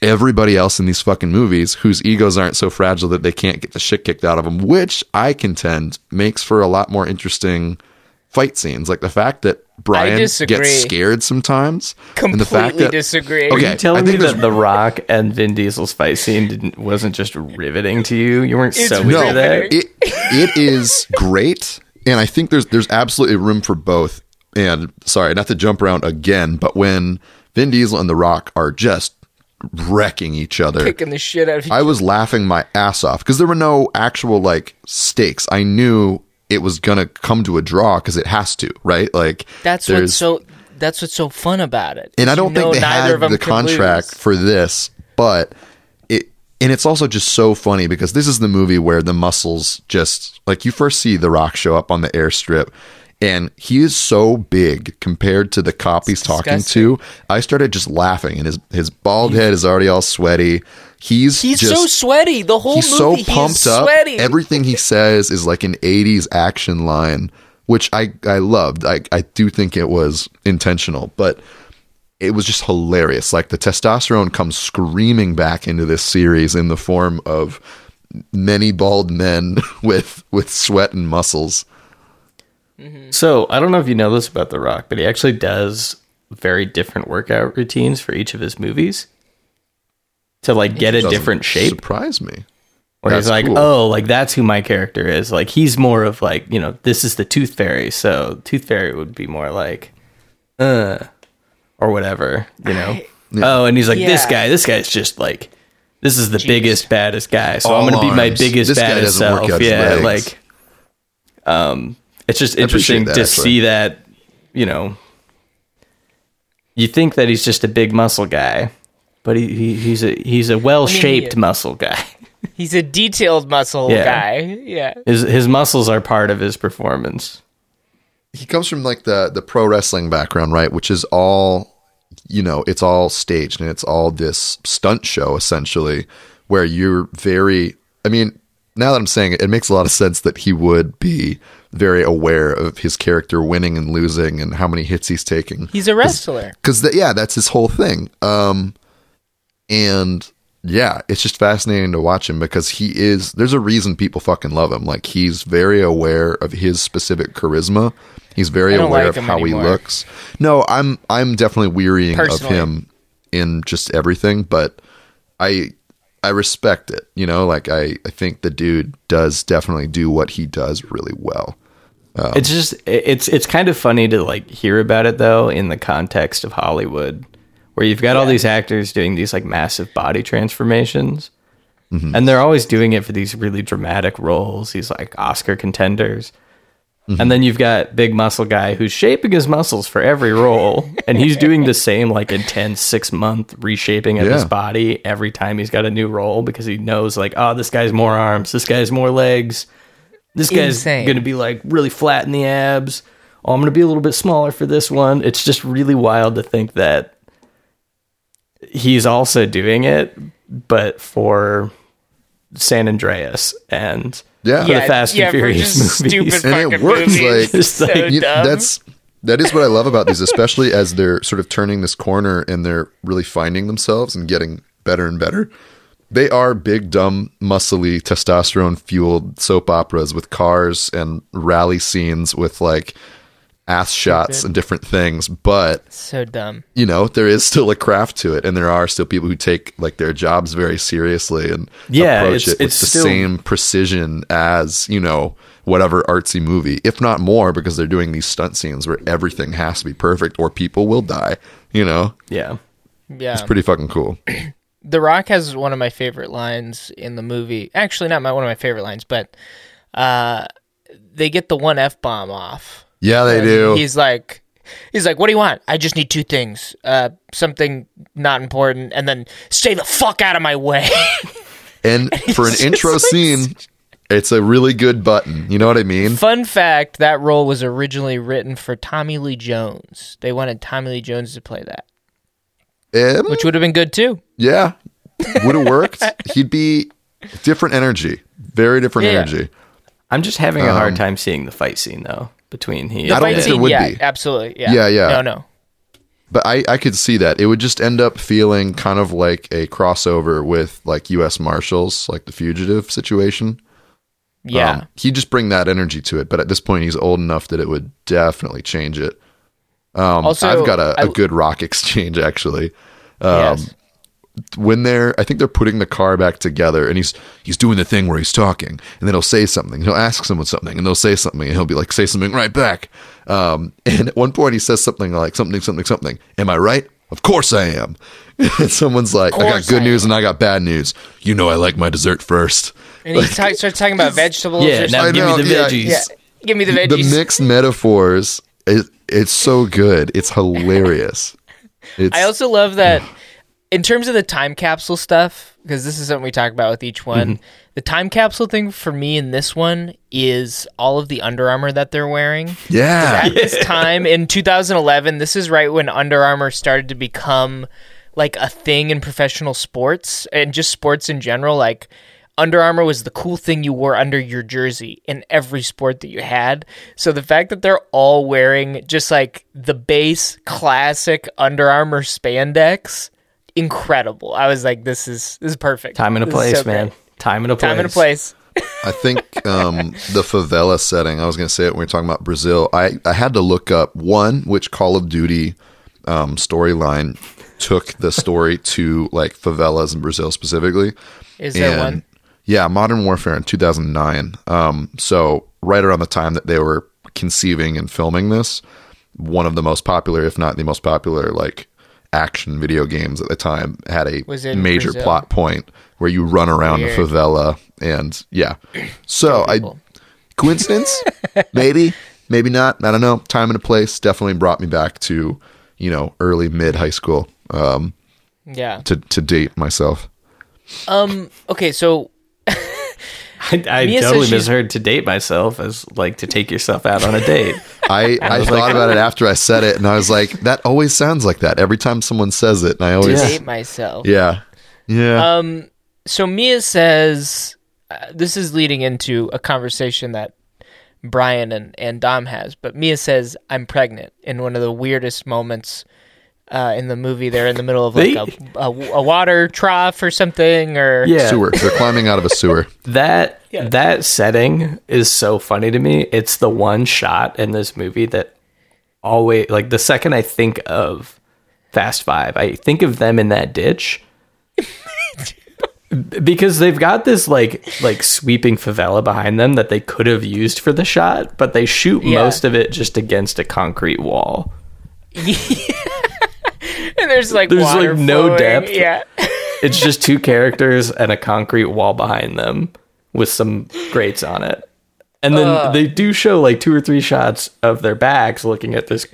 everybody else in these fucking movies whose egos aren't so fragile that they can't get the shit kicked out of them, which I contend makes for a lot more interesting fight scenes. Like the fact that Brian gets scared sometimes, and the fact Completely that disagree. Okay, Are you telling I me that The Rock and Vin Diesel's fight scene didn't wasn't just riveting to you? You weren't It's so No, into that. it it is great, and I think there's there's absolutely room for both. And sorry, not to jump around again, but when Vin Diesel and The Rock are just wrecking each other, Kicking the shit out of you. I was laughing my ass off because there were no actual like stakes. I knew it was gonna come to a draw because it has to, right? Like That's what's so. That's what's so fun about it. and I don't think they had the contract lose. for this, but it and it's also just so funny because this is the movie where the muscles just like you first see The Rock show up on the airstrip. And he is so big compared to the cop he's talking to. I started just laughing, and his his bald head is already all sweaty. He's He's just, so sweaty. The whole he's movie, so pumped he's up. Sweaty. Everything he says is like an 80s action line, which I, I loved. I, I do think it was intentional, but it was just hilarious. Like the testosterone comes screaming back into this series in the form of many bald men [LAUGHS] with with sweat and muscles. So I don't know if you know this about The Rock, but he actually does very different workout routines for each of his movies to like get a different shape. Surprise me. Where he's like, cool. oh, like that's who my character is. Like he's more of like, you know, this is the Tooth Fairy, so Tooth Fairy would be more like, uh, or whatever, you know. Oh, and he's like, this guy, this guy's just like, this is the biggest, baddest guy. So I'm gonna be my biggest, This baddest self. Yeah, legs. like, um, it's just interesting that, to actually. see that, you know. You think that he's just a big muscle guy, but he, he he's a he's a well shaped he- muscle guy. [LAUGHS] He's a detailed muscle Yeah. guy. Yeah. His his muscles are part of his performance. he comes from like the the pro wrestling background, right? Which is all you know, it's all staged and it's all this stunt show essentially, where you're very. I mean, now that I'm saying it, it makes a lot of sense that he would be very aware of his character winning and losing and how many hits he's taking. He's a wrestler. because yeah, that's his whole thing. Um, and yeah, it's just fascinating to watch him because he is. There's a reason people fucking love him. Like he's very aware of his specific charisma. He's very aware like of how anymore. he looks. No, I'm I'm definitely wearying Personally. of him in just everything, but I I respect it. You know, like I I think the dude does definitely do what he does really well. Um, it's just it's it's kind of funny to like hear about it though in the context of Hollywood, where you've got all these actors doing these like massive body transformations, mm-hmm. and they're always doing it for these really dramatic roles, these like Oscar contenders. And then you've got big muscle guy who's shaping his muscles for every role, and he's doing the same like intense six month reshaping of his body every time he's got a new role because he knows like oh this guy's more arms, this guy's more legs, this guy's Insane. gonna be like really flat in the abs. Oh, I'm gonna be a little bit smaller for this one. It's just really wild to think that he's also doing it, but for San Andreas and Yeah, for the Fast yeah, and for Furious movies. stupid And it works, movies. like- It's so Like, You- that's that is what I love about these, especially as they're sort of turning this corner and they're really finding themselves and getting better and better. They are big, dumb, muscly, testosterone fueled soap operas with cars and rally scenes with like ass shots and different things. But so dumb. you know, there is still a craft to it, and there are still people who take like their jobs very seriously and Yeah, approach it's- it with it's the still- same precision as you know whatever artsy movie, if not more, because they're doing these stunt scenes where everything has to be perfect or people will die. You know, yeah. Yeah. it's pretty fucking cool. [CLEARS THROAT] The Rock has one of my favorite lines in the movie. Actually, not my one of my favorite lines, but uh, they get the one f bomb off. Yeah, they do. He's like, he's like, "What do you want? I just need two things: uh, something not important, and then stay the fuck out of my way." [LAUGHS] And [LAUGHS] for an intro like- scene, it's a really good button. You know what I mean? Fun fact: that role was originally written for Tommy Lee Jones. They wanted Tommy Lee Jones to play that, Um, which would have been good too. Yeah, would have worked. [LAUGHS] He'd be different energy, very different Yeah. energy. I'm just having a hard time seeing the fight scene though between he. The I don't think scene, there would yeah, be. absolutely. Yeah. Yeah, yeah. No, no. But I, I could see that. It would just end up feeling kind of like a crossover with like US Marshals, like the fugitive situation. Yeah. Um, he'd just bring that energy to it. But at this point, he's old enough that it would definitely change it. Um, Also, I've got a, I- a good rock [LAUGHS] exchange actually. Um, yes. When they're I think they're putting the car back together and he's he's doing the thing where he's talking and then he'll say something. He'll ask someone something and they'll say something and he'll be like say something right back. Um, [LAUGHS] and at one point he says something like something something something. Am I right? Of course I am. [LAUGHS] And someone's like I got good I news and I got bad news. You know I like my dessert first. And he [LAUGHS] ta- starts talking about vegetables. Yeah, or now I give know, me the yeah, veggies. yeah. Give me the veggies. the mixed metaphors it, it's so good. It's hilarious. It's I also love that in terms of the time capsule stuff, because this is something we talk about with each one. Mm-hmm. The time capsule thing for me in this one is all of the Under Armour that they're wearing. yeah At this [LAUGHS] time in 2011, this is right when Under Armour started to become like a thing in professional sports and just sports in general. Like Under Armour was the cool thing you wore under your jersey in every sport that you had. So the fact that they're all wearing just like the base classic Under Armour spandex, incredible. I was like, this is this is perfect. Time and a place, so great. man. Time and a place. Time and a place. I think um, the favela setting. I was going to say it when we were talking about Brazil. I, I had to look up one which Call of Duty um, storyline took the story [LAUGHS] to like favelas in Brazil specifically. Is there one? Yeah, Modern Warfare in 2009. Um, so right around the time that they were conceiving and filming this, one of the most popular, if not the most popular, like action video games at the time had a major Brazil. plot point where you run around Weird. a favela and yeah. So I coincidence [LAUGHS] maybe maybe not i don't know time and a place definitely brought me back to you know early mid high school um Yeah. to to date myself Um. Okay. So [LAUGHS] I, I Mia says totally she's- misheard to date myself as like to take yourself out on a date. [LAUGHS] i i was thought like- about it after i said it and i was like that always sounds like that every time someone says it and i always Yeah. hate myself. yeah yeah Um, so Mia says uh, this is leading into a conversation that Brian and, and Dom has, but Mia says I'm pregnant in one of the weirdest moments uh, in the movie. They're in the middle of like They- a, a, a water trough or something, or Yeah, sewer they're climbing out of a sewer that Yeah. that setting is so funny to me. It's the one shot in this movie that always like the second I think of Fast Five, I think of them in that ditch. [LAUGHS] because they've got this like like sweeping favela behind them that they could have used for the shot, but they shoot Yeah. most of it just against a concrete wall. [LAUGHS] and [LAUGHS] there's like There's, like, no flowing. depth. Yeah, [LAUGHS] It's just two characters and a concrete wall behind them with some grates on it. And then they do show like two or three shots of their backs looking at this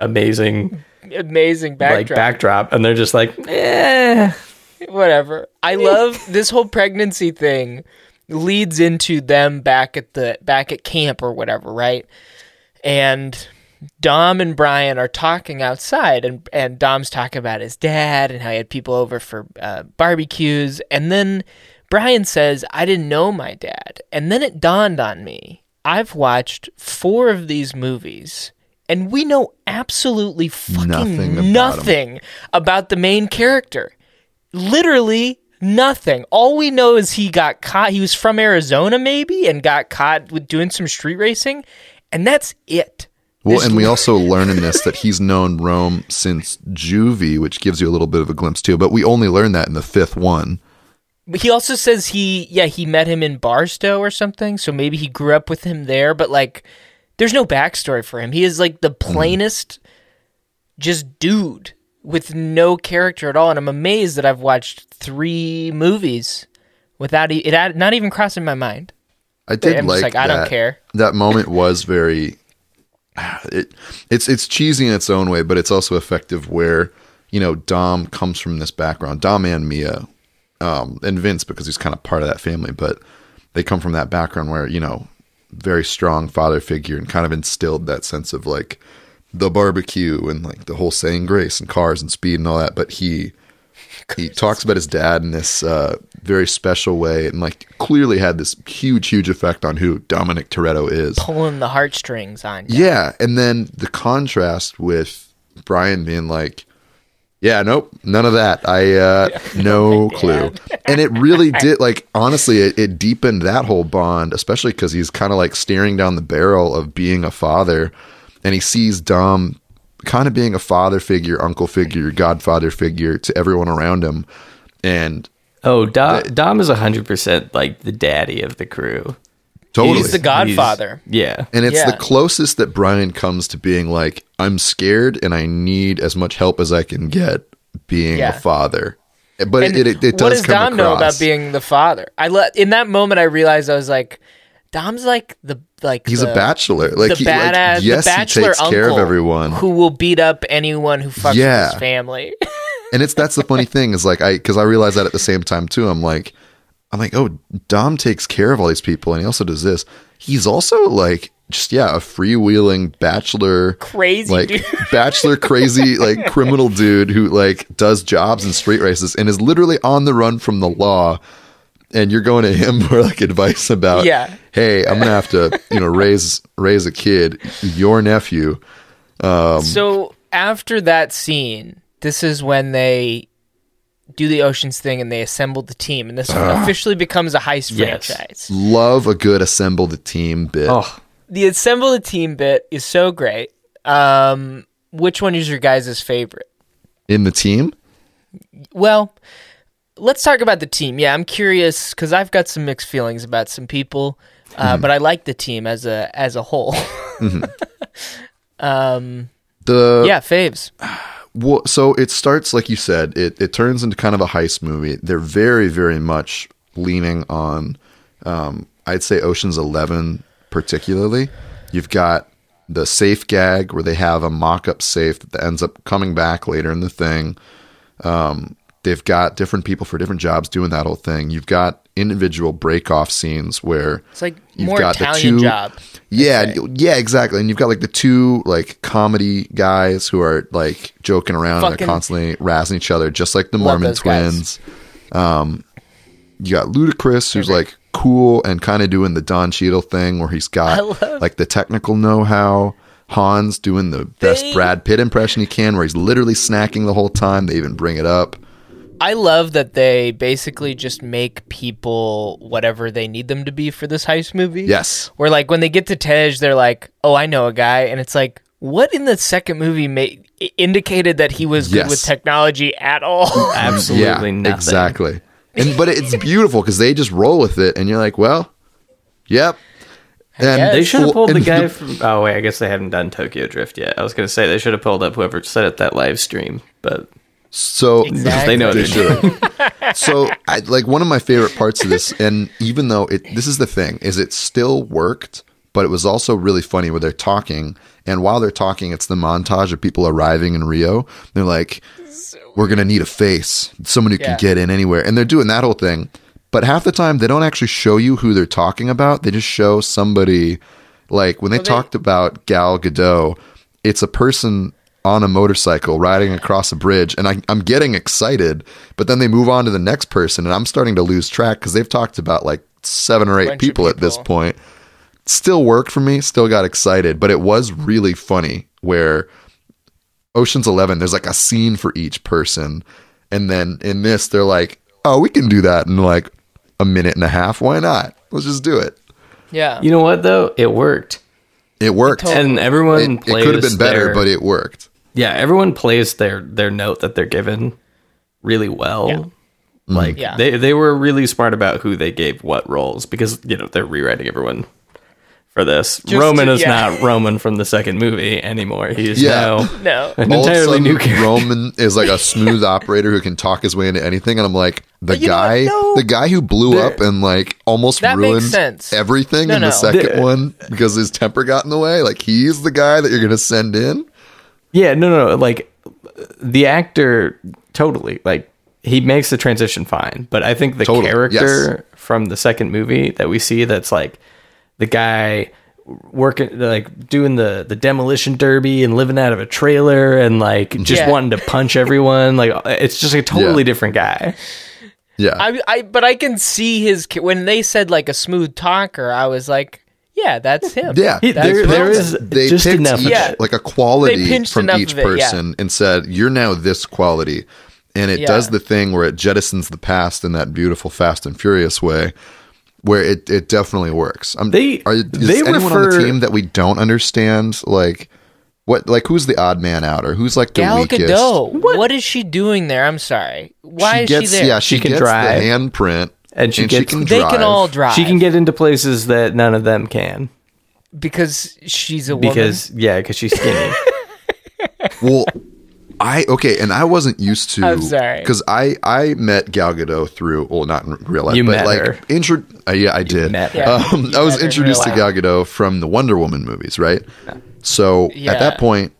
amazing amazing backdrop. like backdrop and they're just like, eh. whatever. I love [LAUGHS] this whole pregnancy thing leads into them back at the back at camp or whatever, right? And Dom and Brian are talking outside, and and Dom's talking about his dad and how he had people over for uh, barbecues, and then Brian says, "I didn't know my dad," and then it dawned on me: I've watched four of these movies. And we know absolutely fucking Nothing about nothing about the main character literally nothing. All we know is he got caught. He was from Arizona, maybe, and got caught with doing some street racing, and that's it. Well and we also learn in this that he's known rome since juvie which gives you a little bit of a glimpse too but we only learn that in the fifth one He also says he, yeah, he met him in Barstow or something, so maybe he grew up with him there, but like, there's no backstory for him. He is like the mm-hmm. plainest, just dude with no character at all, and I'm amazed that I've watched three movies without it not even crossing my mind. I did I'm like, like, I don't care. That moment was very. [SIGHS] It, it's it's cheesy in its own way, but it's also effective. Where you know Dom comes from this background, Dom and Mia, um, and Vince because he's kind of part of that family, but they come from that background where you know very strong father figure and kind of instilled that sense of like the barbecue and like the whole saying grace and cars and speed and all that. But he [LAUGHS] he talks about his dad in this uh, very special way, and like clearly had this huge, huge effect on who Dominic Toretto is. Pulling the heartstrings on you. Yeah, and then the contrast with Brian being like, "Yeah, nope, none of that. I uh, [LAUGHS] no [LAUGHS] clue." And it really did. Like honestly, it, it deepened that whole bond, especially because he's kind of like staring down the barrel of being a father, and he sees Dom kind of being a father figure, uncle figure, godfather figure to everyone around him, and Oh, Dom, Dom is hundred percent like the daddy of the crew. totally. He's the Godfather. Yeah, And it's Yeah. the closest that Brian comes to being like, I'm scared and I need as much help as I can get being Yeah. a father. But And it, it, it does what does come Dom know about being the father? I let in that moment I realized I was like, Dom's like the like He's the, a bachelor. Like, the he, badass, like, yes, the he bachelor takes care of everyone. who will beat up anyone who fucks Yeah. with his family. [LAUGHS] and it's that's the funny thing is like I because I realized that at the same time too. I'm like, I'm like, oh, Dom takes care of all these people, and he also does this. He's also like just yeah, a freewheeling bachelor, Crazy like dude. [LAUGHS] bachelor crazy like criminal dude who like does jobs in street races and is literally on the run from the law. And you're going to him [LAUGHS] for like advice about, Yeah. hey, I'm gonna have to, you know, raise [LAUGHS] raise a kid, your nephew. Um, so after that scene, this is when they do the oceans thing and they assemble the team, and this officially becomes a heist Yes. franchise. Love a good assemble the team bit. Oh, The assemble the team bit is so great. Um, which one is your guys' favorite? In the team, Well, let's talk about the team. Yeah, I'm curious because I've got some mixed feelings about some people, uh, but I like the team as a as a whole. [LAUGHS] um, the yeah, faves. [SIGHS] Well, so it starts like you said. It it turns into kind of a heist movie. They're very very much leaning on, um, I'd say Ocean's Eleven particularly. You've got the safe gag where they have a mock-up safe that ends up coming back later in the thing. Um, they've got different people for different jobs doing that whole thing. You've got individual break-off scenes where It's like You've more got the Italian two- job. yeah, yeah, exactly. And you've got like the two like comedy guys who are like joking around and they're constantly razzing each other, just like the Mormon those guys. twins. Um, you got Ludacris, who's like cool and kind of doing the Don Cheadle thing, where he's got [LAUGHS] like the technical know-how. Han's doing the best They- Brad Pitt impression he can, where he's literally snacking the whole time. They even bring it up. I love that they basically just make people whatever they need them to be for this heist movie. Yes, Where like when they get to Tej, they're like, "Oh, I know a guy," and it's like, what in the second movie made indicated that he was good with technology at all? [LAUGHS] absolutely yeah, nothing. exactly. And but it's beautiful because they just roll with it, and you're like, well, yep. And. They should have pulled the and guy from. Oh wait, I guess they haven't done Tokyo Drift yet. I was gonna say they should have pulled up whoever set up that live stream, but So Exactly. they know They they're doing. should. so, I, like one of my favorite parts of this, and even though it, this is the thing, is it still worked, but it was also really funny where they're talking, and while they're talking, it's the montage of people arriving in Rio. They're like, "We're gonna need a face, someone who Yeah. can get in anywhere," and they're doing that whole thing. But half the time, they don't actually show you who they're talking about. They just show somebody. Like when they they- talked about Gal Gadot, it's a person on a motorcycle riding across a bridge, and I, I'm getting excited. But then they move on to the next person, and I'm starting to lose track because they've talked about like seven or eight Bunch of people, at this point. Still worked for me, still got excited, but it was really funny where Ocean's Eleven, there's like a scene for each person, and then in this, they're like, "Oh, we can do that in like a minute and a half. Why not? Let's just do it." yeah. You know what though? It worked, It worked. totally- and everyone It, it could have been better, their- but it worked. Yeah, everyone plays their their note that they're given really well. Yeah. Mm-hmm. Like Yeah. they they were really smart about who they gave what roles because you know they're rewriting everyone for this. Just Roman to- is yeah. not Roman from the second movie anymore. He is Yeah. now [LAUGHS] no. an All entirely new character. Roman is like a smooth operator who can talk his way into anything, and I'm like, the you guy, No. the guy who blew up and like almost That ruined sense. everything No, in the second The- one because his temper got in the way. Like he's the guy that you're gonna send in. Yeah, no, no, no, like the actor totally like he makes the transition fine, but I think the Totally, character from the second movie that we see that's like the guy working like doing the the demolition derby and living out of a trailer and like just Yeah. wanting to punch everyone. Like it's just a totally Yeah. different guy. Yeah. I, I, but I can see his when they said like a smooth talker. I was like, yeah, that's him. yeah, He- they there- there picked- they just picked enough of each, it. like a quality from each of it, yeah. person and said, "You're now this quality," and it Yeah. does the thing where it jettisons the past in that beautiful Fast and Furious way, where it, it definitely works. Um, They- are, is they anyone on refer- the team that we don't understand? Like what? Like who's the odd man out, or who's like the Gal weakest? Gadot. what is she doing there? I'm sorry. Why she is gets, she there? Yeah, she, She can gets drive. the handprint, And she gets- can they drive. can all drive. She can get into places that none of them can because she's a woman. because yeah, because she's skinny. [LAUGHS] Well, I okay, and I wasn't used to. I'm sorry. because I I met Gal Gadot through well, not in real life, You but met like her. intro. Uh, yeah, I did. met her. Um, I was met her in introduced to Gal Gadot from the Wonder Woman movies, right? So Yeah. at that point,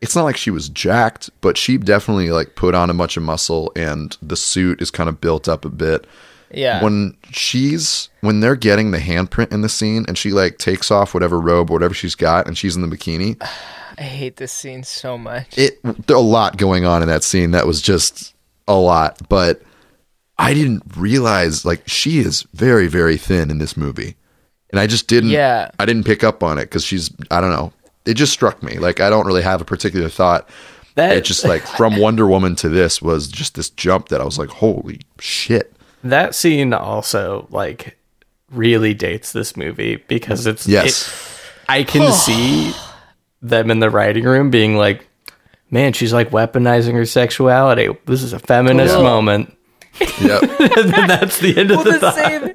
it's not like she was jacked, but she definitely like put on a bunch of muscle, and the suit is kind of built up a bit. Yeah. When she's when they're getting the handprint in the scene, and she like takes off whatever robe or whatever she's got, and she's in the bikini. [SIGHS] I hate this scene so much. it there a lot going on in that scene that was just a lot but i didn't realize like she is very very thin in this movie and i just didn't Yeah. i didn't pick up on it because she's i don't know it just struck me like i don't really have a particular thought That it just like from [LAUGHS] wonder woman to this was just this jump that i was like holy shit that scene also like really dates this movie because it's yes it- I can see them in the writing room being like, "Man, she's like weaponizing her sexuality. This is a feminist Cool. moment." yep [LAUGHS] and then that's the end of well, the, the thought. same.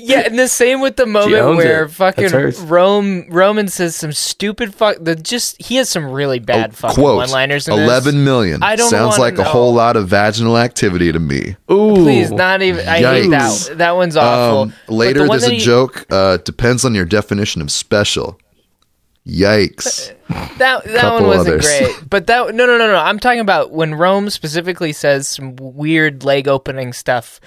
Yeah, and the same with the moment where it. Fucking. Rome Roman says some stupid fuck. The just he has some really bad fucking Oh, quote one-liners. In this. 11 million I don't sounds wanna like a whole lot of vaginal activity to me Ooh, Please, not even. I hate Yikes. that. That one's awful. Um, later, the one there's a he- joke. Uh, depends on your definition of special. Yikes! Uh, that that one wasn't others. great. But that no no no no. I'm talking about when Rome specifically says some weird leg opening stuff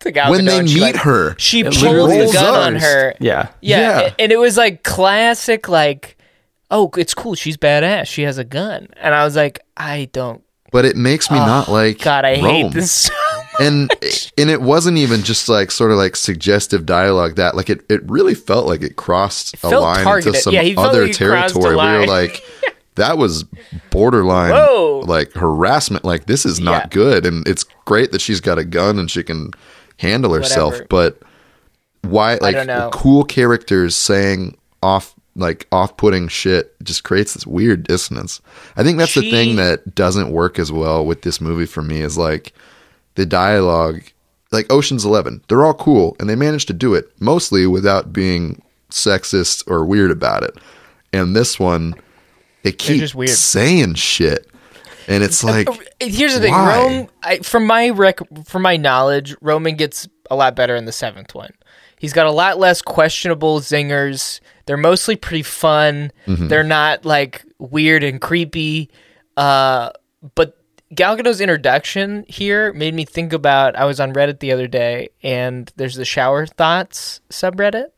to Gal when they meet like, her, she pulls literally the rolls gun on her. yeah. Yeah, Yeah. and it was like classic, like, oh, it's cool. She's badass. She has a gun, and I was like, I don't. but it makes me ah, not like Oh, God, I Rome. hate this. so and and it wasn't even just like sort of like suggestive dialogue that like it, it really felt like it crossed a line targeted. into some Yeah, other like he crossed a territory We you're like [LAUGHS] that was borderline Whoa. like harassment like this is not Yeah. good and it's great that she's got a gun and she can handle herself Whatever. but why like cool characters saying off like off-putting shit just creates this weird dissonance i think that's the thing that doesn't work as well with this movie for me is like the dialogue like oceans 11 they're all cool and they managed to do it mostly without being sexist or weird about it and this one they keep just weird. saying shit and it's like Here's the thing, Why? Rome. I, from my rec, from my knowledge, Roman gets a lot better in the seventh one. He's got a lot less questionable zingers. They're mostly pretty fun. Mm-hmm. They're not like weird and creepy. Uh, but Gal Gadot's introduction here made me think about. I was on Reddit the other day, and there's the shower thoughts subreddit.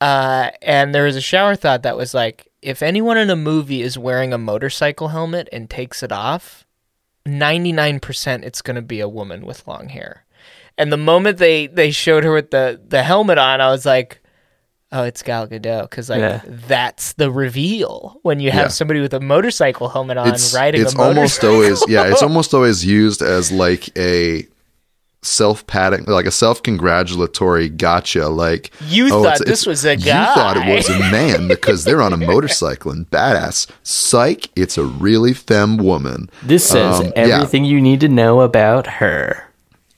Uh, and there was a shower thought that was like, if anyone in a movie is wearing a motorcycle helmet and takes it off, 99% it's going to be a woman with long hair. And the moment they, they showed her with the, the helmet on, I was like, oh, it's Gal Gadot. Because, like, Yeah. that's the reveal when you have Yeah. somebody with a motorcycle helmet on it's, riding it's a motorcycle. It's almost always yeah it's [LAUGHS] almost always used as like a self-patting like a self-congratulatory gotcha like You oh, thought it's- this it's- was a guy. you thought it was a man because they're on a [LAUGHS] motorcycle and badass psych it's a really femme woman This says Um, yeah. everything you need to know about her.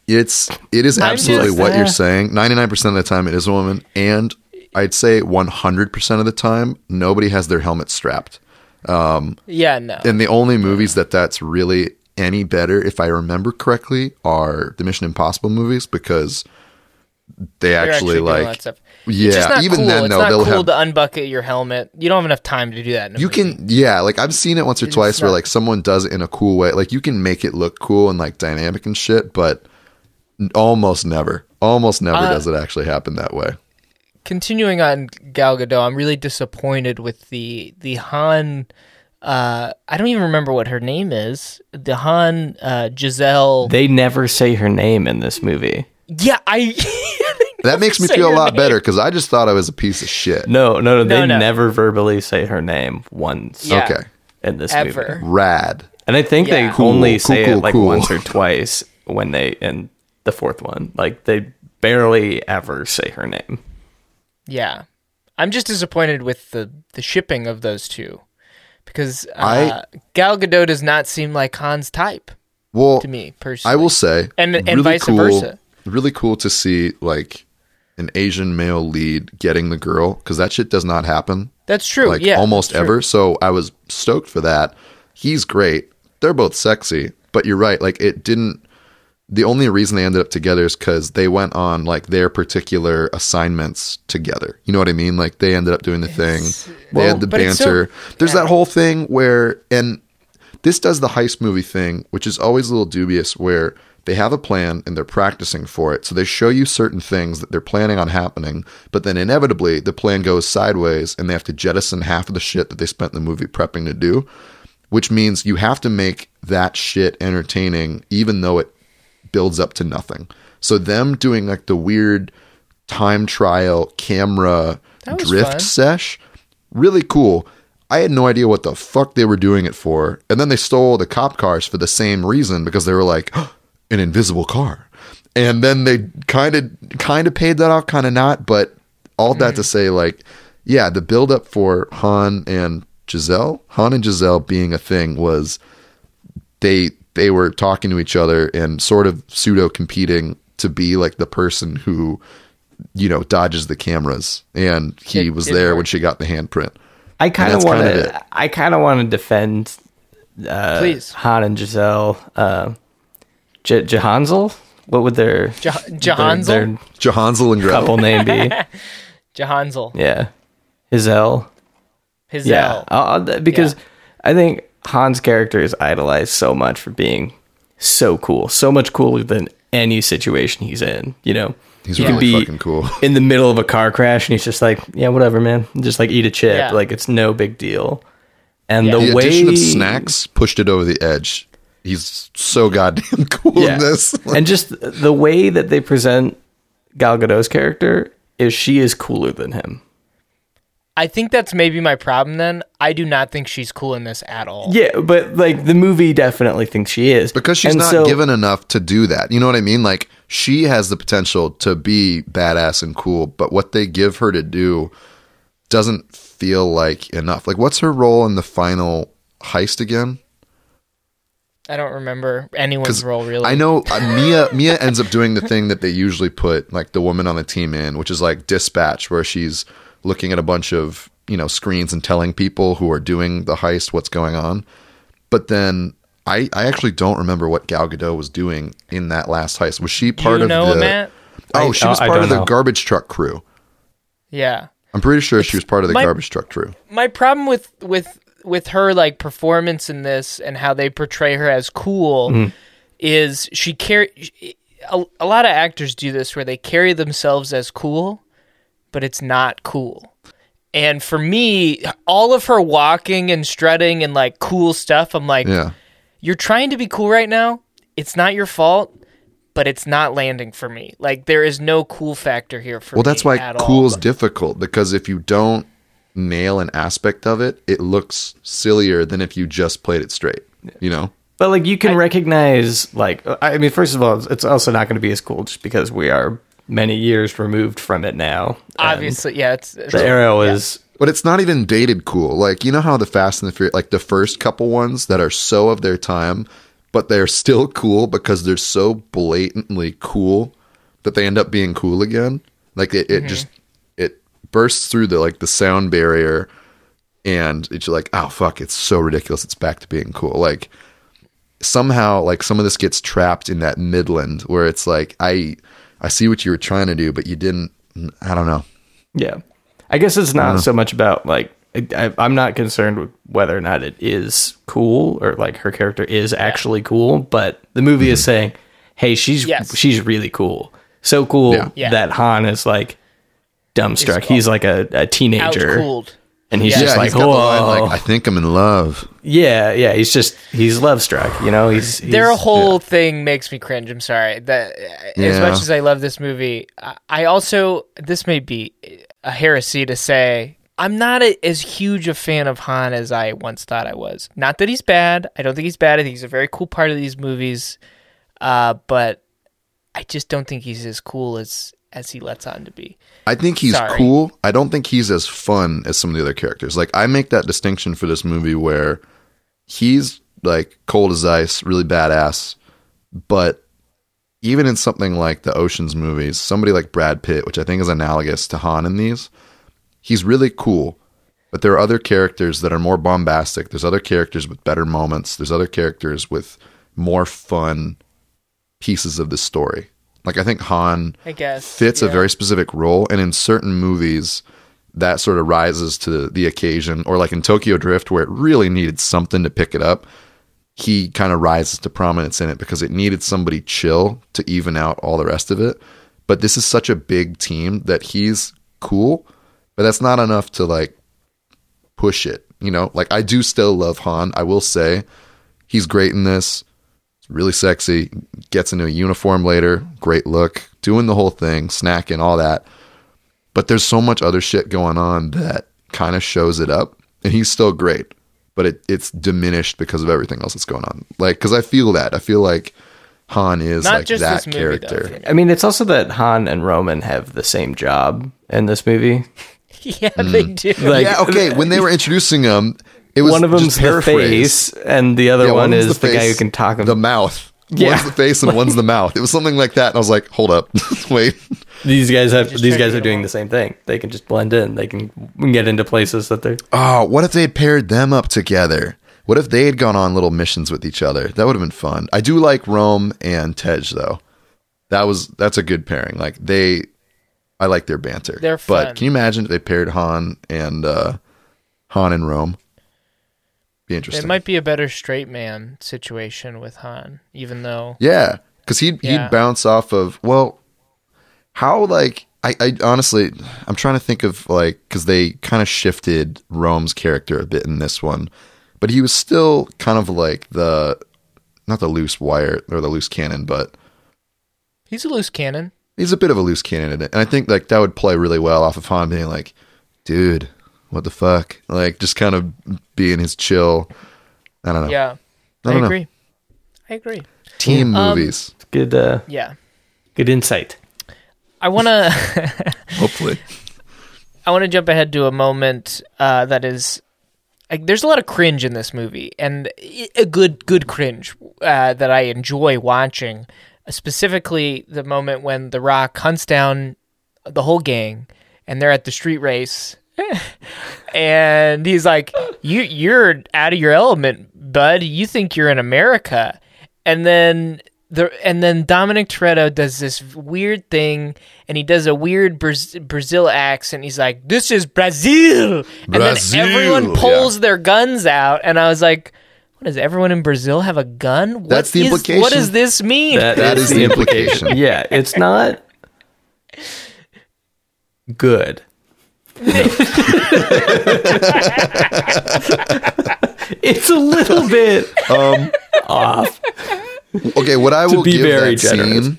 It's it is I'm absolutely just, what uh, you're saying. Ninety nine percent of the time, it is a woman, and I'd say one hundred percent of the time, nobody has their helmet strapped. yeah, no. And the only movies that that's really any better, if I remember correctly, are the Mission Impossible movies because they They're actually, like yeah. it's not even cool. then, it's though, not they'll cool have to unbucket your helmet. You don't have enough time to do that. In a you movie. can yeah like i've seen it once or twice where like someone does it in a cool way like you can make it look cool and like dynamic and shit but almost never almost never Uh, does it actually happen that way continuing on Gal Gadot, I'm really disappointed with the the Han. Uh, I don't even remember what her name is. The Han uh, Giselle. They never say her name in this movie. yeah, I. [LAUGHS] That makes me feel a lot name. better because I just thought I was a piece of shit. No, no, no. They No, no. never verbally say her name once Yeah. Okay, in this Ever. movie. rad. And I think Yeah. they Cool, only cool, say cool, it like cool. once or twice when they in the fourth one. Like they barely ever say her name. Yeah, I'm just disappointed with the the shipping of those two because uh, I- Gal Gadot does not seem like Han's type Well, to me personally. I will say, And- and really vice cool, versa. Really cool to see like an Asian male lead getting the girl because that shit does not happen That's true. like yeah, almost true. ever. So I was stoked for that. He's great. They're both sexy, but you're right. Like it didn't. The only reason they ended up together is because they went on like their particular assignments together. You know what I mean? Like they ended up doing the thing. They had the it's so- banter. There's yeah. that whole thing where, and this does the heist movie thing, which is always a little dubious, where they have a plan and they're practicing for it. So they show you certain things that they're planning on happening, but then inevitably the plan goes sideways and they have to jettison half of the shit that they spent the movie prepping to do, which means you have to make that shit entertaining, even though it builds up to nothing. So them doing like the weird time trial camera drift fun. sesh, really cool. I had no idea what the fuck they were doing it for. And then they stole the cop cars for the same reason because they were like, [GASPS] an invisible car. And then they kind of kind of paid that off, kind of not. But all that to mm. say, like, yeah, the build up for Han and Giselle, Han and Giselle being a thing was they they were talking to each other and sort of pseudo competing to be like the person who you know dodges the cameras and he It was did there work. when she got the handprint I kind of that's want kind of it. to. I kind of want to defend uh, Please. Han and Giselle. Uh, J- Jahansel. What would their Jah- their, their Johansel and Gretel. couple name be? [LAUGHS] Jahansel. Yeah, Giselle. His Yeah, uh, th- because I think Han's character is idolized so much for being so cool, so much cooler than any situation he's in. You know, He's He really can be fucking cool. [LAUGHS] in the middle of a car crash and he's just like, yeah, whatever, man, just like eat a chip, Yeah. like it's no big deal. And Yeah. the, The way addition of snacks pushed it over the edge. He's so goddamn [LAUGHS] cool yeah, in this. [LAUGHS] and just the way that they present Gal Gadot's character is she is cooler than him. I think that's maybe my problem then. I do not think she's cool in this at all. Yeah, but like the movie definitely thinks she is because she's And not so- given enough to do that. You know what I mean? Like she has the potential to be badass and cool, but what they give her to do doesn't feel like enough. Like what's her role in the final heist again? I don't remember anyone's role really. I know uh, Mia Mia ends up doing the thing that they usually put like the woman on the team in, which is like dispatch where she's looking at a bunch of, you know, screens and telling people who are doing the heist what's going on. But then I, I actually don't remember what Gal Gadot was doing in that last heist. Was she Do part you of know the Matt? Oh, I- she was I part of the know. garbage truck crew. Yeah. I'm pretty sure she was part of the my- garbage truck crew. my problem with with with her like performance in this and how they portray her as cool Mm-hmm. is she carry a, a lot of actors do this where they carry themselves as cool but it's not cool and for me all of her walking and strutting and like cool stuff i'm like Yeah. you're trying to be cool right now it's not your fault but it's not landing for me like there is no cool factor here for Well, me that's why at all. cool's difficult because if you don't nail an aspect of it, it looks sillier than if you just played it straight. You know? But like you can recognize like I mean first of all it's also not going to be as cool just because we are many years removed from it now. And obviously yeah it's, the arrow is But it's not even dated cool. Like, you know how the Fast and the Furious, like the first couple ones that are so of their time, but they're still cool because they're so blatantly cool that they end up being cool again? Like, it, it mm-hmm. just, it bursts through the, like, the sound barrier and it's like, oh, fuck, it's so ridiculous. It's back to being cool. Like, somehow, like, some of this gets trapped in that Midland where it's like, I, I see what you were trying to do, but you didn't, I don't know. yeah. I guess it's not so much about like I, I'm not concerned with whether or not it is cool or like her character is actually cool, but the movie is mm-hmm. saying, "Hey, she's Yes. she's really cool, so cool Yeah. Yeah. that Han is like, dumbstruck. He's like a, a teenager, Outcooled. And he's Yeah, just like, he's line like, "I think I'm in love." yeah, yeah. He's just he's love struck. You know, he's, he's Their whole thing makes me cringe. I'm sorry. That as much as I love this movie, I- I also this may be a heresy to say I'm not a, as huge a fan of Han as I once thought I was. Not that he's bad. I don't think he's bad. I think he's a very cool part of these movies. Uh, but I just don't think he's as cool as as he lets on to be. I think he's Sorry. cool. I don't think he's as fun as some of the other characters. Like I make that distinction for this movie where he's like cold as ice, really badass, but even in something like the Ocean's movies, somebody like Brad Pitt, which I think is analogous to Han in these, he's really cool. But there are other characters that are more bombastic. There's other characters with better moments. There's other characters with more fun pieces of the story. Like I think Han I guess fits a very specific role and in certain movies that sort of rises to the occasion. Or like in Tokyo Drift where it really needed something to pick it up he kind of rises to prominence in it because it needed somebody chill to even out all the rest of it. But this is such a big team that he's cool but that's not enough to like push it you know? Like I do still love Han. I will say he's great in this really sexy, gets into a uniform later, great look, doing the whole thing, snacking, all that. But there's so much other shit going on that kind of shows it up. And he's still great, but it, it's diminished because of everything else that's going on. Like, because I feel that. I feel like Han is Not like just that movie, character. for me. I mean, it's also that Han and Roman have the same job in this movie. [LAUGHS] yeah, they mm. do. Like, yeah, okay. When they were introducing him, it was one of just them's the face, and the other Yeah, one one's is the, guy who can talk him. The mouth. Yeah. One's the face and one's the mouth. It was something like that. And I was like, hold up. [LAUGHS] Wait. these guys have these guys are doing along. the same thing. They can just blend in. They can get into places that they're. Oh, what if they had paired them up together? What if they had gone on little missions with each other? That would have been fun. I do like Rome and Tej though. That was that's a good pairing. Like they I like their banter. They're fun. But can you imagine if they paired Han and uh Han and Rome? Be interesting. It might be a better straight man situation with Han, even though Yeah, because he'd Yeah. he'd bounce off of well, how like I, I honestly I'm trying to think of like because they kind of shifted Rome's character a bit in this one, but he was still kind of like the not the loose wire or the loose cannon, but he's a loose cannon. he's a bit of a loose cannon in it, and I think like that would play really well off of Han being like, dude, what the fuck, like just kind of being his chill. I don't know. Yeah, I I, don't know. agree. I agree. Team Um, movies, Good, uh, Yeah, good insight. I want to. [LAUGHS] hopefully. I want to jump ahead to a moment uh, that is. Like, there's a lot of cringe in this movie, and a good, good cringe uh, that I enjoy watching. Specifically, the moment when The Rock hunts down the whole gang, and they're at the street race, [LAUGHS] and he's like, "You, you're out of your element, bud. You think you're in America," and then the and then Dominic Toretto does this weird thing, and he does a weird Braz- Brazil accent. He's like, "This is Brazil," and then everyone yeah. pulls their guns out, and I was like. What does everyone in Brazil have a gun? What That's the is- implication. What does this mean? That is the implication. Yeah, it's not [LAUGHS] good. [LAUGHS] it's a little bit Um, off. Okay, what I will be give very that generous. scene.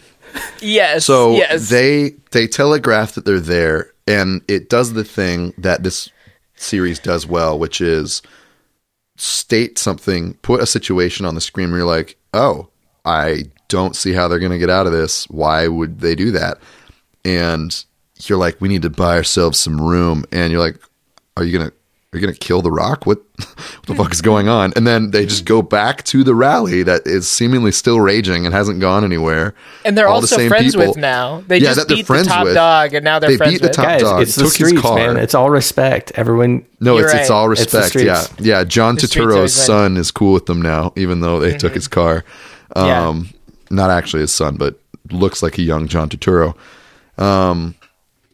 yes. So yes. they they telegraph that they're there, and it does the thing that this series does well, which is state something, put a situation on the screen where you're like, oh, I don't see how they're going to get out of this. Why would they do that? And you're like, we need to buy ourselves some room, and you're like, are you gonna are you gonna kill the rock? What [LAUGHS] what the fuck is going on? And then they just go back to the rally that is seemingly still raging and hasn't gone anywhere. and they're all the also same friends people. with now. They Yeah, just that they're beat the top with. dog, and now they're They friends beat the with. top Guys, dog. it's the streets, car. man. It's all respect. Everyone. No, You're it's it's right. all It's the respect. yeah, yeah. John The Turturro's son is cool with them now, even though they took his car. Yeah. Um, not actually his son, but looks like a young John Turturro. Um,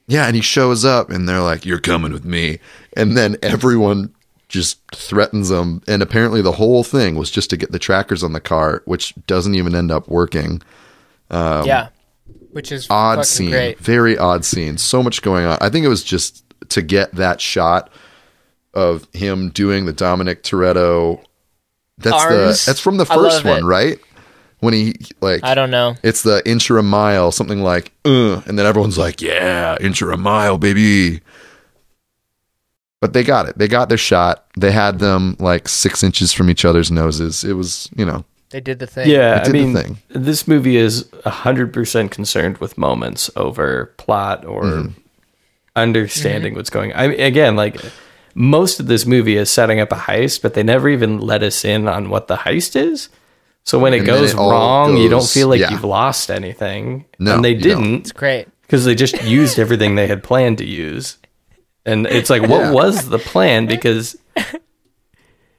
yeah, and he shows up, and they're like, "You're coming with me," and then everyone just threatens them. And apparently, the whole thing was just to get the trackers on the car, which doesn't even end up working. Um, yeah, which is odd scene, great. very odd scene. So much going on. I think it was just to get that shot of him doing the Dominic Toretto. That's Arms. the that's from the first one, right? When he like I don't know. it's the inch or a mile, something like, uh, and then everyone's like, yeah, inch or a mile, baby. But they got it. They got their shot. They had them like six inches from each other's noses. It was, you know, They did the thing. Yeah, It I did the mean, thing. this movie is 100% concerned with moments over plot or Mm-hmm. understanding what's going on. I mean, again, like most of this movie is setting up a heist, but they never even let us in on what the heist is. So when it And then goes it all wrong, you don't feel like yeah. you've lost anything. No, and they you don't. didn't It's great. because they just used everything they had planned to use. And it's like, what Yeah. was the plan? Because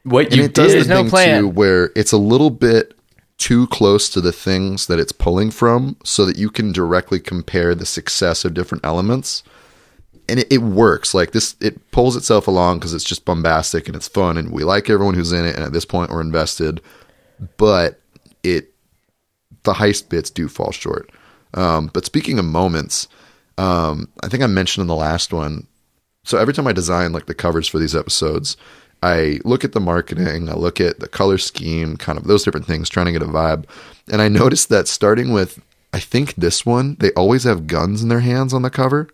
what and you it does the no thing plan. too where it's a little bit too close to the things that it's pulling from so that you can directly compare the success of different elements and it, it works like this it pulls itself along because it's just bombastic and it's fun and we like everyone who's in it and at this point we're invested but it the heist bits do fall short um, but speaking of moments um, i think i mentioned in the last one so every time I design like the covers for these episodes, I look at the marketing, I look at the color scheme, kind of those different things, trying to get a vibe. And I noticed that starting with I think this one, they always have guns in their hands on the cover.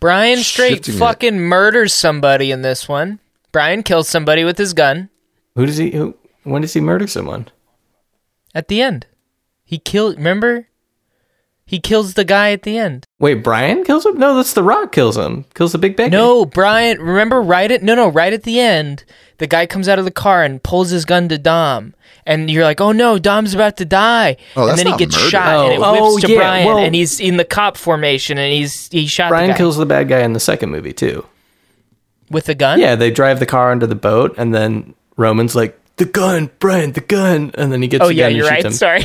Brian straight Shifting it. fucking murders somebody in this one. Brian kills somebody with his gun who does he? Who, when does he murder someone? at the end. He killed. Remember? He kills the guy at the end. Wait, Brian kills him? No, that's The Rock kills him. Kills the big bad. guy. No, Brian. Remember, right at no, no, right at the end, the guy comes out of the car and pulls his gun to Dom, and you're like, "Oh no, Dom's about to die!" Oh, and that's then he not gets murder. shot, and it Oh, whips oh, to yeah, Brian, well- and he's in the cop formation, and he's he shot Brian the guy kills the bad guy in the second movie too. with the gun. Yeah, they drive the car under the boat, and then Roman's like, "The gun, Brian, the gun," and then he gets Oh the yeah, gun you're and right. him. Sorry.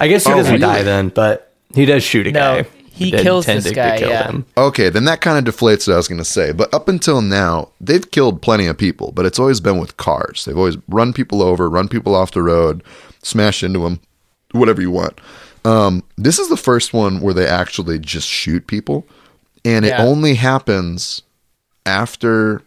I guess he Oh, doesn't really? die then, but he does shoot a No, guy. he kills intend this to guy, kill yeah. him. Okay, then that kind of deflates what I was going to say. But up until now, they've killed plenty of people, but it's always been with cars. They've always run people over, run people off the road, smash into them, whatever you want. Um, this is the first one where they actually just shoot people, and it Yeah. only happens after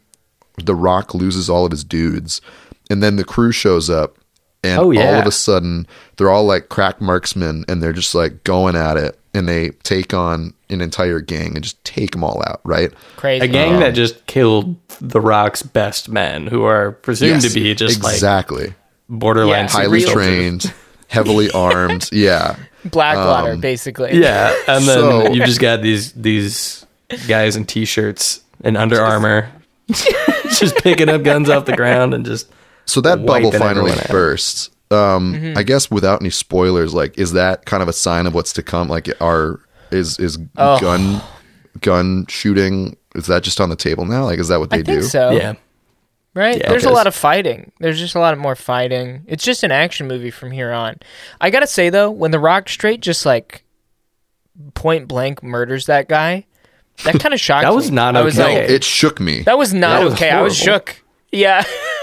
The Rock loses all of his dudes, and then the crew shows up, and Oh, all of a sudden they're all like crack marksmen, and they're just like going at it, and they take on an entire gang and just take them all out, right? Crazy. A gang that just killed the Rock's best men, who are presumed Yes, to be just like exactly borderline Yeah, highly real- soldiers. trained, [LAUGHS] heavily armed. [LAUGHS] Yeah, Blackwater, Um, basically. Yeah, and then So- you just got these these guys in t-shirts and Under Armour, [LAUGHS] just picking up guns off the ground and just so that bubble finally bursts. Um, Mm-hmm. I guess without any spoilers, like, is that kind of a sign of what's to come? Like, are is is Oh. gun gun shooting? Is that just on the table now? Like, is that what they I think do? so. yeah. Right? Yeah, There's a lot of fighting. There's just a lot of more fighting. It's just an action movie from here on. I gotta say though, when The Rock straight just like point blank murders that guy, that kind of [LAUGHS] shocked me. That was me. not I was No, okay. it shook me. that was not That was okay. I was horrible. shook. Yeah, [LAUGHS]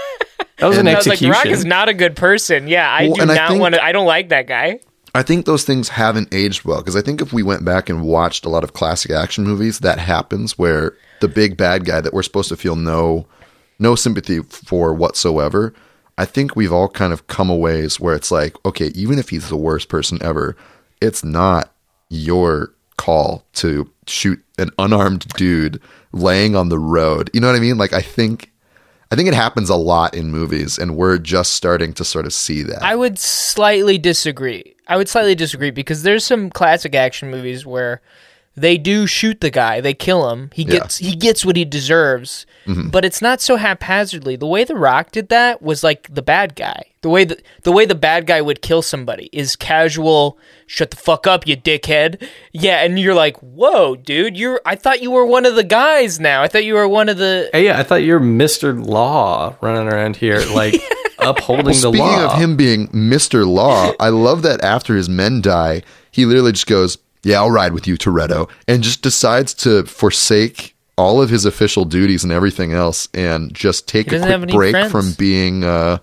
That was an I was like, execution. Rock is not a good person. Yeah, I Well, do not want to. I don't like that guy. I think those things haven't aged well because I think if we went back and watched a lot of classic action movies, that happens where the big bad guy that we're supposed to feel no no sympathy for whatsoever. I think we've all kind of come a ways where it's like, okay, even if he's the worst person ever, it's not your call to shoot an unarmed dude laying on the road. You know what I mean? Like I think I think it happens a lot in movies and we're just starting to sort of see that. I would slightly disagree. I would slightly disagree because there's some classic action movies where they do shoot the guy, they kill him. He Yeah. Mm-hmm. gets he gets what he deserves. But it's not so haphazardly. The way The Rock did that was like the bad guy. The way the, the way the bad guy would kill somebody is casual, shut the fuck up, you dickhead. Yeah, and you're like, "Whoa, dude, you're I thought you were one of the guys now. I thought you were one of the Hey, yeah, I thought you're Mr. Law running around here, [LAUGHS] like upholding the law. Speaking law. of him being Mr. Law, I love that after his men die, he literally just goes, Yeah, I'll ride with you, Toretto, and just decides to forsake all of his official duties and everything else and just take a quick break friends. from being uh,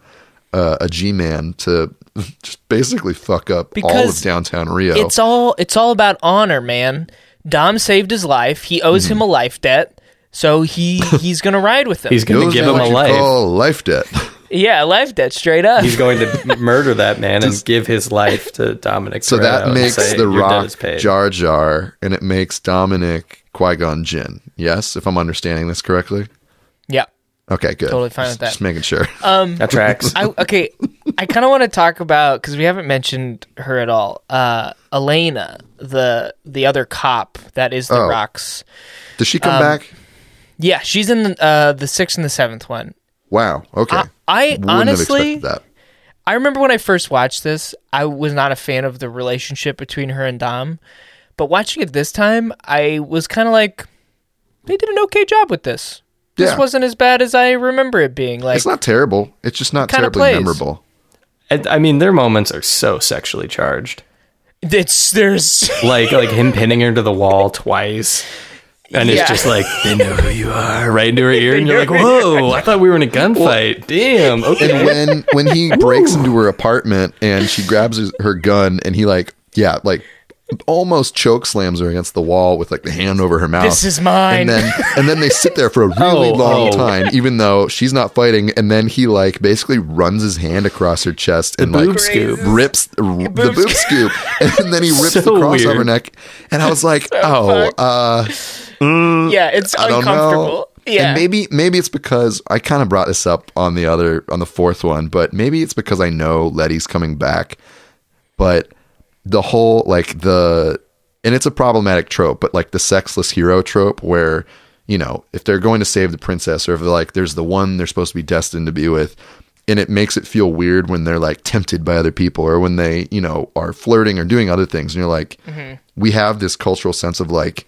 uh, a G man to [LAUGHS] just basically fuck up all Because of downtown Rio. It's all it's all about honor, man. Dom saved his life. He owes Mm-hmm. him a life debt, so he [LAUGHS] he's gonna ride with him. He's gonna give him a life. call life debt. [LAUGHS] yeah, a life debt straight up. He's going to [LAUGHS] murder that man and give his life to Dominic. So Toretto that makes say, the "Your Rock. Jar Jar, and it makes Dominic Qui Gon Jinn. Yes, if I'm understanding this correctly. yeah, Okay, good. Totally fine just, with that. Just making sure. [LAUGHS] That tracks. I okay. I kind of want to talk about because we haven't mentioned her at all. Uh, Elena, the the other cop that is the Oh. Rock's. Does she come um, back? Yeah, she's in the, uh, the sixth and the seventh one. Wow. Okay. I, I honestly, that. I remember when I first watched this, I was not a fan of the relationship between her and Dom. But watching it this time, I was kind of like, they did an okay job with this. This Yeah. wasn't as bad as I remember it being. Like, It's not terrible. It's just not terribly plays. memorable. And, I mean, their moments are so sexually charged. it's there's Like like him pinning her to the wall twice. And Yeah. it's just like, [LAUGHS] they know who you are, right into her ear. And you're like, whoa, I thought we were in a gunfight. Damn. Okay. And when when he breaks [LAUGHS] into her apartment and she grabs his, her gun and he like yeah like almost choke slams her against the wall with like the hand over her mouth. This is mine. And then and then they sit there for a really [LAUGHS] Oh, long oh. time, even though she's not fighting. And then he like basically runs his hand across her chest and boob like scoop. rips the Boob boob scoop, [LAUGHS] and then he rips So the cross over weird. neck. And I was like, [LAUGHS] oh, fucked. uh, yeah, it's I don't uncomfortable. know. Yeah, And maybe maybe it's because I kind of brought this up on the other on the fourth one, but maybe it's because I know Letty's coming back. But the whole like the and it's a problematic trope, but like the sexless hero trope where, you know, if they're going to save the princess or if they're like there's the one they're supposed to be destined to be with, and it makes it feel weird when they're like tempted by other people or when they, you know, are flirting or doing other things and you're like mm-hmm. we have this cultural sense of like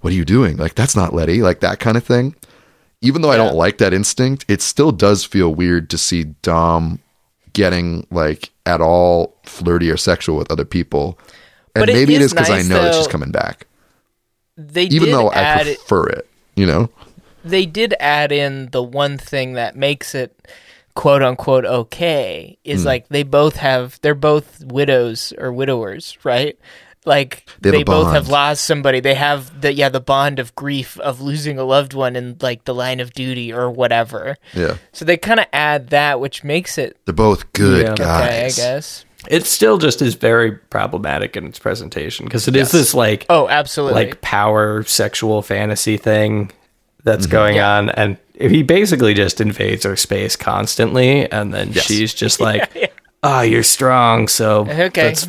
what are you doing? Like that's not Letty, like that kind of thing. Even though I don't like that instinct, it still does feel weird to see Dom getting like at all flirty or sexual with other people. And But maybe it is because nice, I know that she's coming back. they Even did though I prefer it, you know? They did add in the one thing that makes it quote unquote okay is Hmm. like they both have they're both widows or widowers, right? Like They they, both have lost somebody. They have the yeah the bond of grief of losing a loved one in like the line of duty or whatever. Yeah. So they kind of add that, which makes it They're both good Yeah. Guys. okay, I guess. It still just is very problematic in its presentation because it is this like Oh, absolutely. like power sexual fantasy thing that's mm-hmm. going Yeah. on and he basically just invades her space constantly and then she's just [LAUGHS] like oh you're strong so Okay. that's-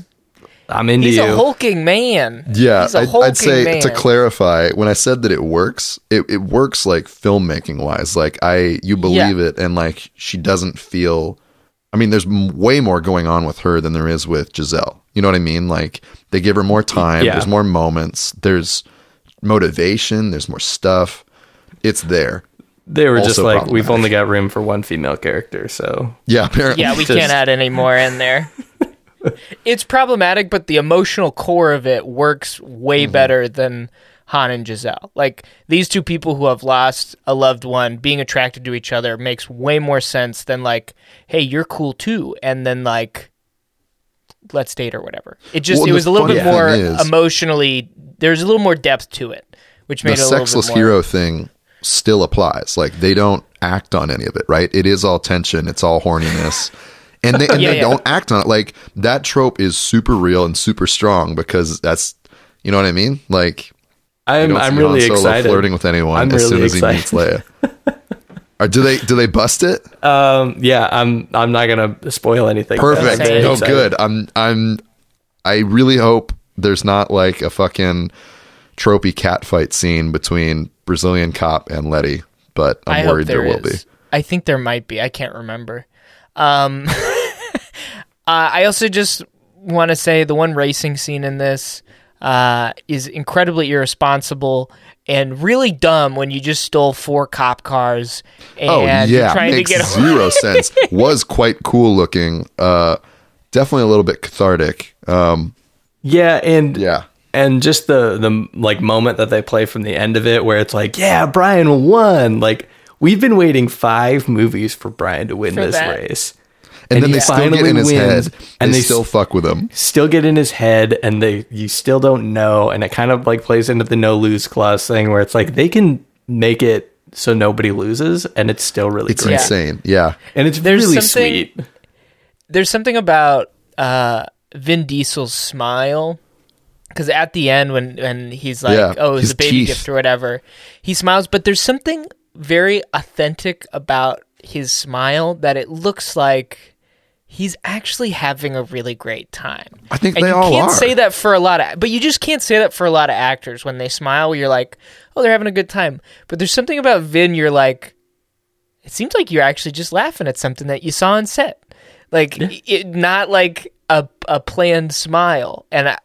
i'm into He's you a hulking man. Yeah, He's a I'd, hulking I'd say man. to clarify, when I said that it works, it, it works like filmmaking wise. Like I, you believe it, and like she doesn't feel. I mean, there's way more going on with her than there is with Giselle. You know what I mean? Like they give her more time. Yeah. There's more moments. There's motivation. There's more stuff. It's there. they were just like we've only got room for one female character so Yeah, apparently. Yeah, we [LAUGHS] Just- can't add any more in there. It's problematic, but the emotional core of it works way mm-hmm. better than Han and Giselle. Like these two people who have lost a loved one being attracted to each other makes way more sense than like, hey, you're cool too, and then like let's date or whatever. It just Well, it was a little bit more is- emotionally there's a little more depth to it, which the made it a little bit sexless hero thing still applies. Like they don't act on any of it, right? It is all tension. It's all horniness. [LAUGHS] And they, and [LAUGHS] Yeah, they yeah. don't act on it. Like that trope is super real and super strong because that's, you know what I mean? Like, i'm i'm really Han Solo excited flirting with anyone I'm as soon really as he meets Leia. [LAUGHS] Or do they do they bust it? um yeah i'm i'm not gonna spoil anything Perfect. No, excited. good. I'm I'm I really hope there's not like a fucking tropey cat fight scene between Brazilian cop and Letty, but I'm I worried there, will be. I think there might be. I can't remember. Um, [LAUGHS] uh, I also just want to say the one racing scene in this uh, is incredibly irresponsible and really dumb when you just stole four cop cars and Oh you're yeah, trying makes to get zero sense. Was quite cool looking. Uh, definitely a little bit cathartic. Um, yeah and yeah, and just the the like moment that they play from the end of it where it's like yeah brian won like we've been waiting five movies for brian to win For this that. race and, then they still get finally in his wins, head, and and they, they still s- fuck with him. still get in his head and they you still don't know and it kind of like plays into the no lose clause thing where it's like they can make it so nobody loses and it's still really It's great insane. Yeah, and it's There's really something- sweet there's something about uh, Vin Diesel's smile because at the end when when he's like, Yeah, "Oh, it was a baby teeth. gift or whatever," he smiles. But there's something very authentic about his smile that it looks like he's actually having a really great time. I think and they you all can't are. say that for a lot of, but you just can't say that for a lot of actors when they smile. You're like, "Oh, they're having a good time," but there's something about Vin. You're like, it seems like you're actually just laughing at something that you saw on set, like it, not like a a planned smile. And I,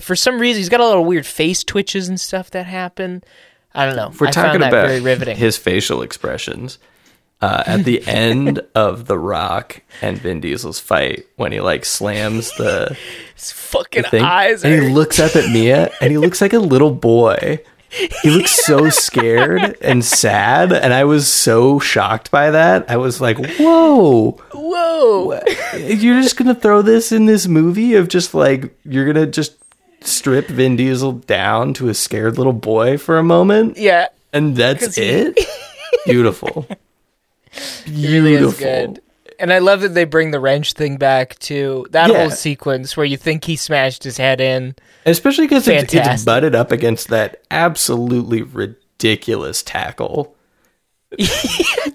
for some reason, he's got a lot of weird face twitches and stuff that happen. I don't know. if we're I talking about very riveting. his facial expressions uh, at the end of the rock and vin diesel's fight when he like slams the His fucking thing eyes. and he looks up at mia and he looks like a little boy he looks [LAUGHS] so scared and sad and i was so shocked by that i was like whoa whoa! you're just gonna throw this in this movie of just like you're gonna just strip Vin Diesel down to a scared little boy for a moment, Yeah, and that's it. Beautiful, it really is beautiful. good. And I love that they bring the wrench thing back to That Yeah. whole sequence where you think he smashed his head in. Especially because it's, it's butted up against that absolutely ridiculous tackle, [LAUGHS]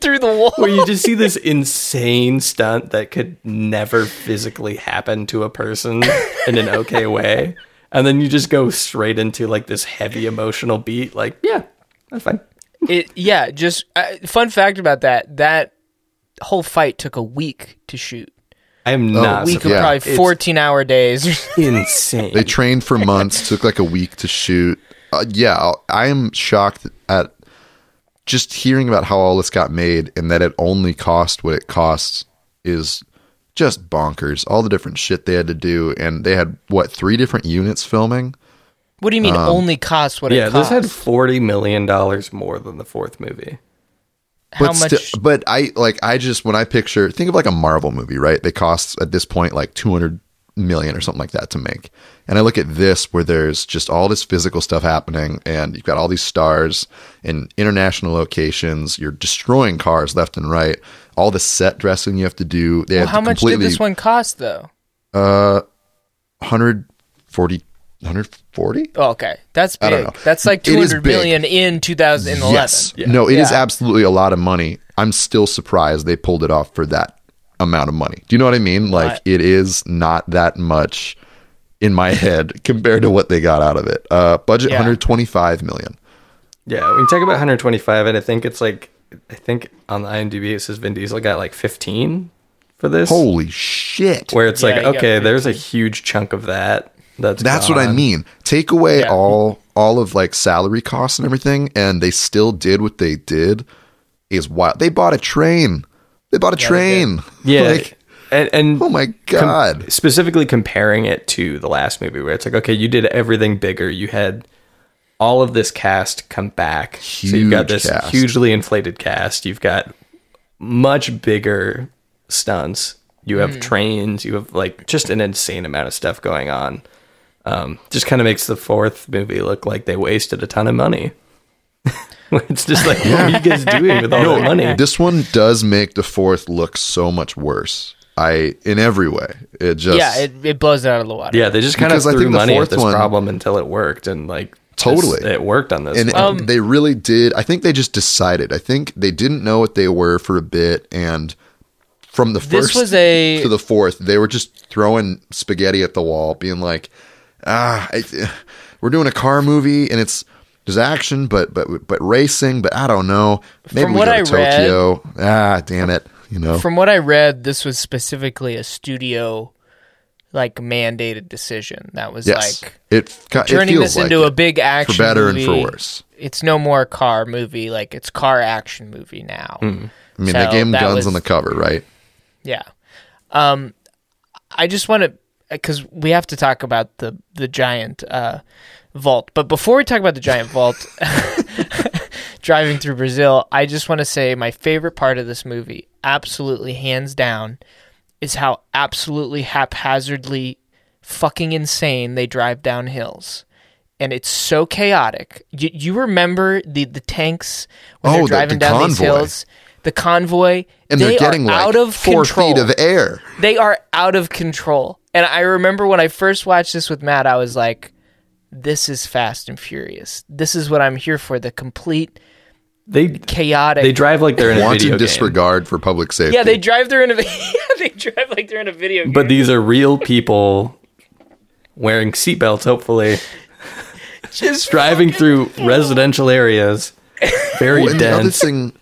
through the wall. where you just see this insane stunt that could never physically happen to a person in an okay [LAUGHS] way, and then you just go straight into like this heavy emotional beat. Like, yeah, that's fine. It yeah, just uh, fun fact about that. That whole fight took a week to shoot. I am not week of Yeah. probably It's 14 hour days. insane. they trained for months. [LAUGHS] took like a week to shoot. Uh, yeah, I am shocked at just hearing about how all this got made and that it only cost what it costs is just bonkers. All the different shit they had to do, and they had what three different units filming. What do you mean Um, only cost what yeah, it this had forty million dollars more than the fourth movie. How but much? sti- but I like I just when I picture think of like a Marvel movie, right? They cost at this point like 200 million or something like that to make. And I look at this where there's just all this physical stuff happening and you've got all these stars in international locations, you're destroying cars left and right. All the set dressing you have to do. They well, have how to much did this one cost though? Uh 140 140? Oh, okay, that's I don't big. know. That's like [LAUGHS] It is 200 big. in 2011. Yes. No, it is Yeah. absolutely a lot of money. I'm still surprised they pulled it off for that amount of money. Do you know what I mean? Like Right. it is not that much in my [LAUGHS] head compared to what they got out of it. Uh budget Yeah. 125 million. Yeah, when you talk about 125, and I think it's like I think on the IMDb it says Vin Diesel got like 15 for this. Holy shit. where it's Yeah, like okay, there's a huge chunk of that. That's That's what I mean. Take away Yeah. all all of like salary costs and everything and they still did what they did is wild. They bought a train. They bought a they train. Yeah, [LAUGHS] Like, and, and oh my god. specifically comparing it to the last movie where it's like okay you did everything bigger you had all of this cast come back so you've got this cast. hugely inflated cast you've got much bigger stunts you have Mm. trains you have like just an insane amount of stuff going on um, just kind of makes the fourth movie look like they wasted a ton of money [LAUGHS] it's just like what are you guys [LAUGHS] doing with all that money [LAUGHS] This one does make the fourth look so much worse. I in every way. It just Yeah, it, it blows it out of the water. yeah they just kind of Because I threw think the money at fourth this one- problem until it worked and like Totally. this- it worked on this and one. Um, they really did. I think they just decided. I think they didn't know what they were for a bit, and from the This first was a- to the fourth, they were just throwing spaghetti at the wall, being like, "Ah, I, we're doing a car movie, and it's there's action, but but but racing, but I don't know. Maybe From we what go to I read- Tokyo. ah, damn it, you know." From what I read, this was specifically a studio like mandated decision. That was yes, like it, it turning feels this like into a big action for better movie. and for worse. It's no more car movie, like it's car action movie now. I mean, So they gave him guns was- on the cover, right? Yeah. Um, I just want to because we have to talk about the the giant uh, vault. But before we talk about the giant vault, [LAUGHS] driving through Brazil, I just want to say my favorite part of this movie, absolutely hands down, is how absolutely haphazardly fucking insane they drive down hills. And it's so chaotic. You, you remember the, the tanks when Oh, they're driving the down these hills? The convoy. and they they're getting are like out of four control. feet of air. They are out of control. And I remember when I first watched this with Matt, I was like, this is Fast and Furious. This is what I'm here for. The complete They chaotic. they drive like they're in a Wanton video game. disregard for public safety. yeah, they drive. They're in a. [LAUGHS] yeah, they drive like they're in a video game. But these are real people wearing seatbelts, hopefully, just driving through residential areas. Very Well, and the other dense. thing,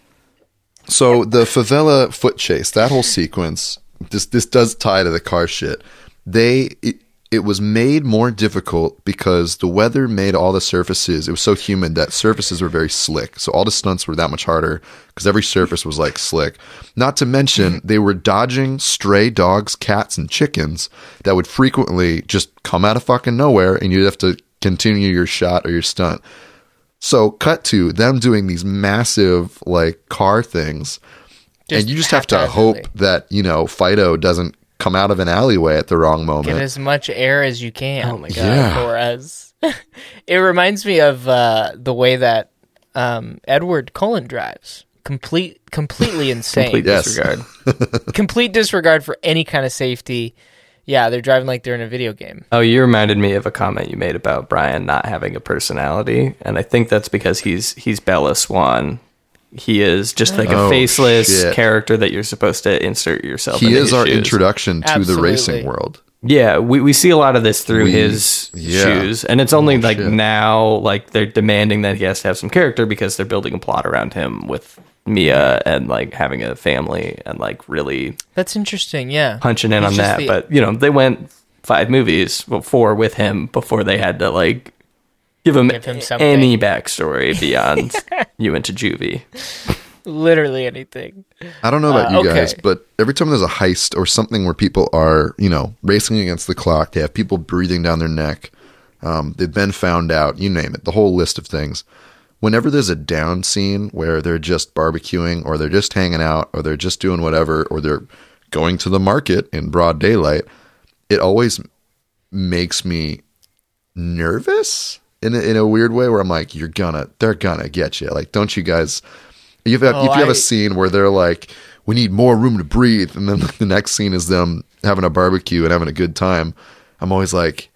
so the favela foot chase, that whole sequence, this this does tie to the car shit. They it, it was made more difficult because the weather made all the surfaces. It was so humid that surfaces were very slick. So all the stunts were that much harder because every surface was like slick. Not to mention mm-hmm. they were dodging stray dogs, cats, and chickens that would frequently just come out of fucking nowhere, and you'd have to continue your shot or your stunt. So, cut to them doing these massive like car things, and you just have to hope that you know Fido doesn't come out of an alleyway at the wrong moment. Get as much air as you can. Oh my God. Yeah. For us, [LAUGHS] it reminds me of uh, the way that um, Edward Cullen drives. Complete, completely [LAUGHS] insane. Complete disregard. [LAUGHS] complete disregard for any kind of safety. Yeah, they're driving like they're in a video game. Oh, you reminded me of a comment you made about Brian not having a personality, and I think that's because he's he's Bella Swan. He is just like a Oh, faceless shit. character that you're supposed to insert yourself. He into is our shoes. introduction to the racing world. Yeah, we, we see a lot of this through We- his yeah. shoes, and it's only Oh, like shit. now, like they're demanding that he has to have some character because they're building a plot around him with Mia and like having a family and like really That's interesting. Yeah, punching in He's on that. the- but you know, they went five movies, well, four with him before they had to like give him, Give him something. any backstory beyond [LAUGHS] you went to juvie. literally anything. I don't know about Uh, you guys, okay. but every time there's a heist or something where people are, you know, racing against the clock, they have people breathing down their neck. Um, they've been found out. You name it. The whole list of things. Whenever there's a down scene where they're just barbecuing, or they're just hanging out, or they're just doing whatever, or they're going to the market in broad daylight, it always makes me nervous in a, in a weird way where I'm like, you're gonna, they're gonna get you. Like, don't you guys? If you have, Oh, if you have a scene where they're like, we need more room to breathe, and then [LAUGHS] the next scene is them having a barbecue and having a good time, I'm always like,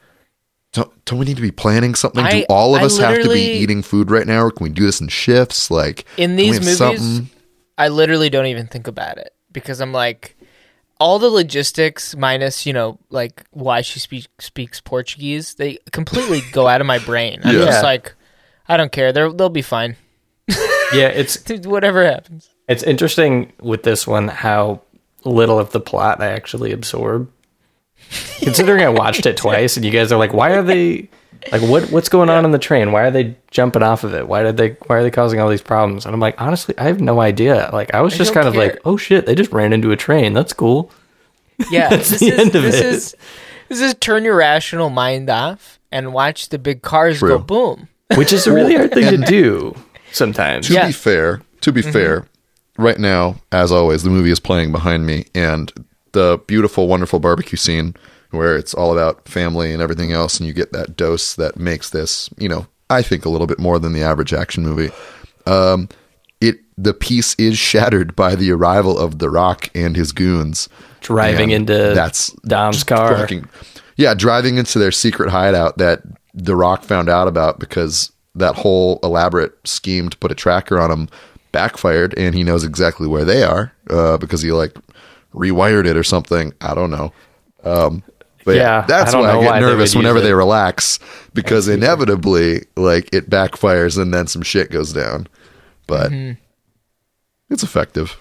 don't, don't we need to be planning something? I- do all of I us have to be eating food right now, or can we do this in shifts? Like, In these movies, something? I literally don't even think about it because I'm like, all the logistics minus you know like why she speak, speaks Portuguese, they completely [LAUGHS] go out of my brain. I'm Yeah. just like, I don't care. They're, they'll be fine. [LAUGHS] Yeah, it's Whatever happens. it's interesting with this one how little of the plot I actually absorb. [LAUGHS] Considering I watched it twice, and you guys are like, "Why are they like what what's going on in the train? Why are they jumping off of it? Why did they why are they causing all these problems?" And I'm like, honestly, I have no idea. Like I was just don't kind of like, "Oh shit, they just ran into a train. That's cool." Yeah, [LAUGHS] this the is end of this it. is this is turn your rational mind off and watch the big cars True. go boom. Which is a really hard thing to [LAUGHS] do sometimes. To Yeah. be fair, to be mm-hmm. fair, right now, as always, the movie is playing behind me, and the beautiful, wonderful barbecue scene where it's all about family and everything else, and you get that dose that makes this, you know, I think a little bit more than the average action movie. Um, it the piece is shattered [LAUGHS] by the arrival of The Rock and his goons Driving into that's Dom's car. fucking- yeah, driving into their secret hideout that The Rock found out about because that whole elaborate scheme to put a tracker on him backfired, and he knows exactly where they are uh, because he like rewired it or something. I don't know. Um, but yeah, Yeah, that's I why I get why nervous would whenever they relax because inevitably, like it backfires and then some shit goes down. But Mm-hmm. it's effective.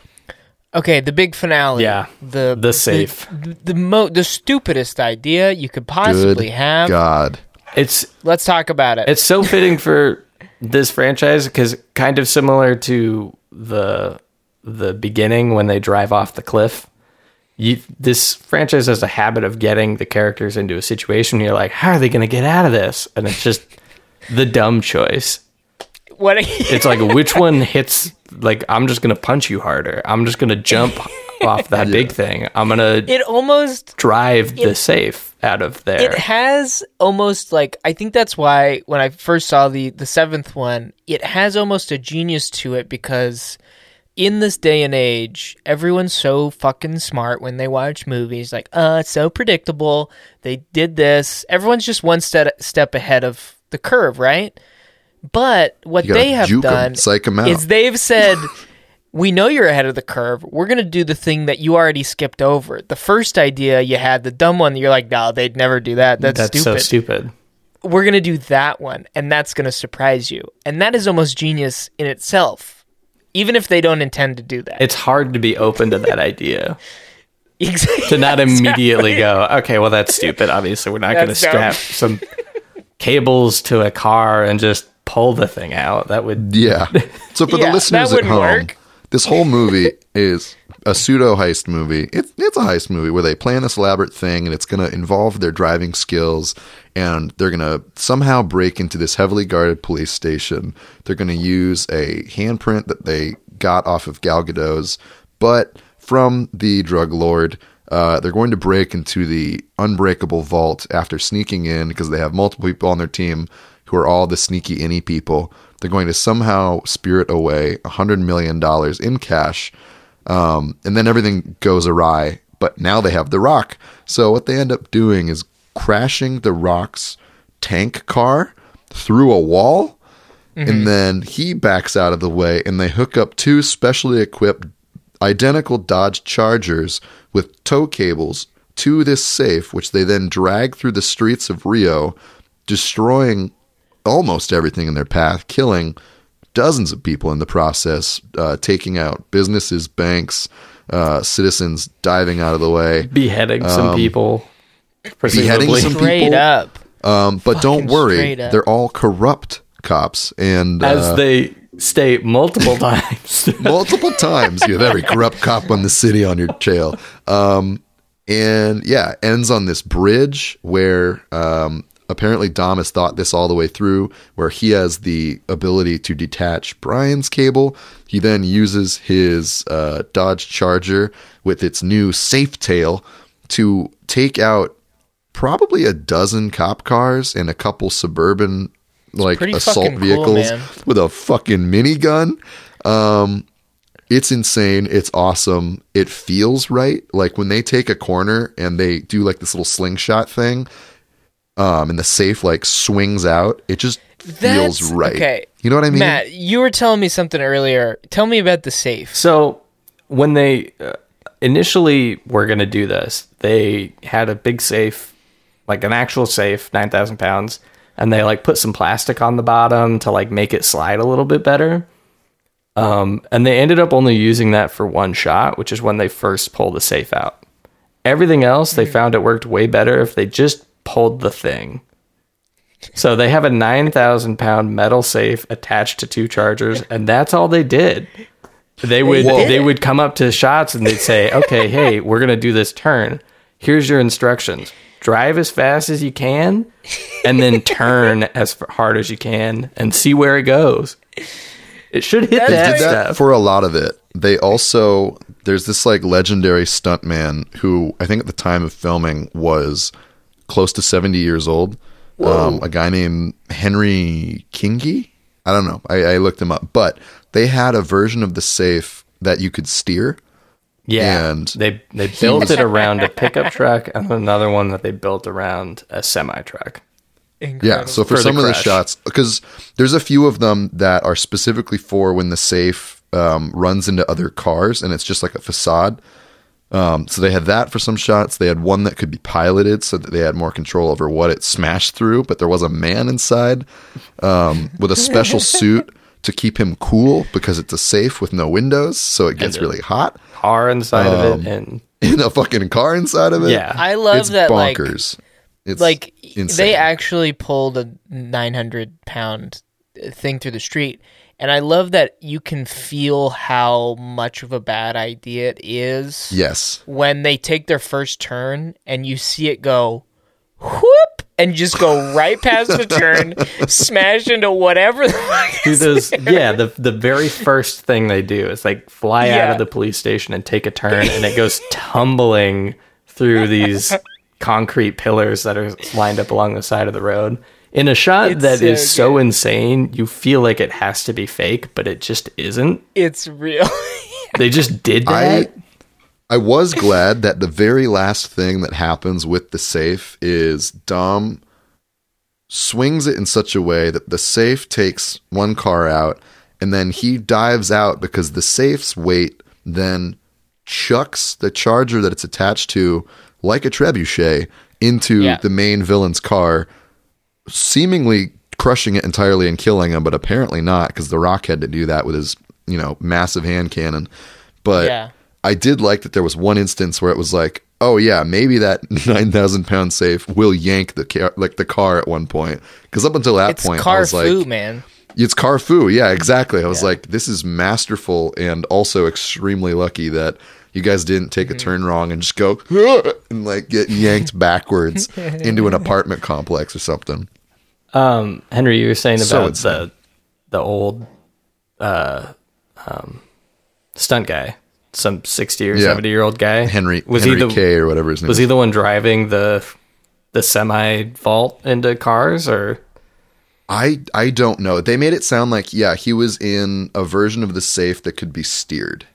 Okay, the big finale. Yeah, the the safe. the the, mo- the stupidest idea you could possibly Good have. God. It's Let's talk about it. it's so [LAUGHS] fitting for this franchise because kind of similar to the the beginning when they drive off the cliff. You, this franchise has a habit of getting the characters into a situation. Where you're like, how are they going to get out of this? And it's just [LAUGHS] the dumb choice. what? [LAUGHS] It's like which one hits? Like I'm just going to punch you harder. I'm just going to jump [LAUGHS] off that big thing. I'm gonna It almost drive the safe out of there. it has almost like I think that's why when I first saw the the seventh one, it has almost a genius to it because in this day and age, everyone's so fucking smart when they watch movies. Like, uh, it's so predictable. They did this. Everyone's just one step step ahead of the curve, right? But what they have done psych 'em out. is they've [LAUGHS] said, "We know you're ahead of the curve. We're gonna do the thing that you already skipped over. The first idea you had, the dumb one. You're like, no, they'd never do that. That's, That's stupid. so stupid. We're gonna do that one, and that's gonna surprise you. And that is almost genius in itself, even if they don't intend to do that. It's hard to be open to that [LAUGHS] idea. exactly. to not [LAUGHS] immediately go, okay, well, that's stupid. Obviously, we're not going to strap some cables to a car and just pull the thing out. That would, Yeah. So for [LAUGHS] Yeah, the listeners at home, work. this whole movie is a pseudo heist movie. It's it's a heist movie where they plan this elaborate thing and it's going to involve their driving skills and they're going to somehow break into this heavily guarded police station. They're going to use a handprint that they got off of Gal Gadot's, but from the drug lord. Uh, they're going to break into the unbreakable vault after sneaking in because they have multiple people on their team who are all the sneaky innie people. They're going to somehow spirit away $100 million in cash. Um, and then everything goes awry. But now they have The Rock. So what they end up doing is crashing The Rock's tank car through a wall. And then he backs out of the way and they hook up two specially equipped identical Dodge Chargers with tow cables to this safe, which they then drag through the streets of Rio, destroying almost everything in their path, killing dozens of people in the process, uh, taking out businesses, banks, uh, citizens diving out of the way. beheading some people. Um, beheading presumably. some Straight people. up. Um, but don't worry, they're all corrupt cops, and As uh, they state multiple [LAUGHS] times. multiple times you have every corrupt cop on the city on your trail um and yeah ends on this bridge where um apparently dom has thought this all the way through where he has the ability to detach brian's cable he then uses his uh, dodge charger with its new safe tail to take out probably a dozen cop cars and a couple suburban like assault fucking cool, vehicles with a fucking minigun. Um, it's insane. It's awesome. It feels right. Like when they take a corner and they do like this little slingshot thing, um, and the safe like swings out. It just feels right. okay. You know what I mean? Matt, you were telling me something earlier. Tell me about the safe. So when they uh, initially were going to do this, they had a big safe, like an actual safe, nine thousand pounds, and they like put some plastic on the bottom to like make it slide a little bit better. Um, and they ended up only using that for one shot, which is when they first pulled the safe out. Everything else, they found it worked way better if they just pulled the thing. So they have a 9,000 pound metal safe attached to two chargers, and that's all they did. They would Whoa. they would come up to shots and they'd say, "Okay, hey, we're gonna do this turn. Here's your instructions: drive as fast as you can, and then turn as hard as you can, and see where it goes." It should hit That's that, that stuff. for a lot of it. They also there's this like legendary stuntman who I think at the time of filming was close to 70 years old. Um, a guy named Henry Kingi. I don't know. I, I looked him up, but they had a version of the safe that you could steer. yeah, and they they built it around a pickup truck, and another one that they built around a semi truck. Yeah. So for, For the some of the shots, because there's a few of them that are specifically for when the safe um, runs into other cars and it's just like a facade. Um, so they had that for some shots. They had one that could be piloted so that they had more control over what it smashed through, but there was a man inside um, with a special [LAUGHS] suit to keep him cool because it's a safe with no windows, so it gets really hot. Car inside Um, of it, and [LAUGHS] In a fucking car inside of it. yeah, I love it's that like it's like insane. they actually pulled a 900 pound thing through the street and i love that you can feel how much of a bad idea it is yes. when they take their first turn and you see it go whoop and just go right past the turn, [LAUGHS] smash into whatever the fuck do is those yeah the the very first thing they do is like fly out of the police station and take a turn and it goes tumbling through these [LAUGHS] concrete pillars that are lined up along the side of the road in a shot It's that is so so insane you feel like it has to be fake but it just isn't It's real. [LAUGHS] they just did I that I was glad that the very last thing that happens with the safe is Dom swings it in such a way that the safe takes one car out and then he dives out because the safe's weight then chucks the charger that it's attached to like a trebuchet into Yeah. the main villain's car seemingly crushing it entirely and killing him but apparently not because the rock had to do that with his you know massive hand cannon but Yeah. I did like that there was one instance where it was like, oh yeah, maybe that [LAUGHS] nine thousand pound safe will yank the car, like the car at one point. Because up until that It's point, I was Carfu, like, man. it's Carfu. Yeah, exactly. I was like, this is masterful and also extremely lucky that you guys didn't take a turn wrong and just go [LAUGHS] and like get yanked backwards [LAUGHS] into an apartment complex or something. um henry you were saying about insane. the the old uh um stunt guy some 60 or Yeah. 70 year old guy Henry was Henry he the K or whatever his name Was is. he the one driving the the semi vault into cars or I I don't know. They made it sound like yeah, he was in a version of the safe that could be steered.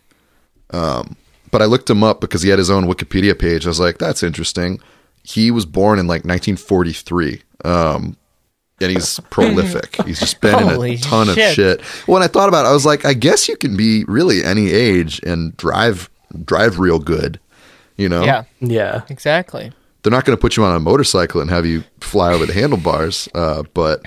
Um, but I looked him up because he had his own Wikipedia page. I was like, that's interesting. He was born in like 1943. Um, and he's [LAUGHS] prolific. He's just been in a ton of shit. shit. When I thought about it, I was like, I guess you can be really any age and drive drive real good. You know, Yeah, yeah exactly. they're not going to put you on a motorcycle and have you fly over the handlebars. Uh, but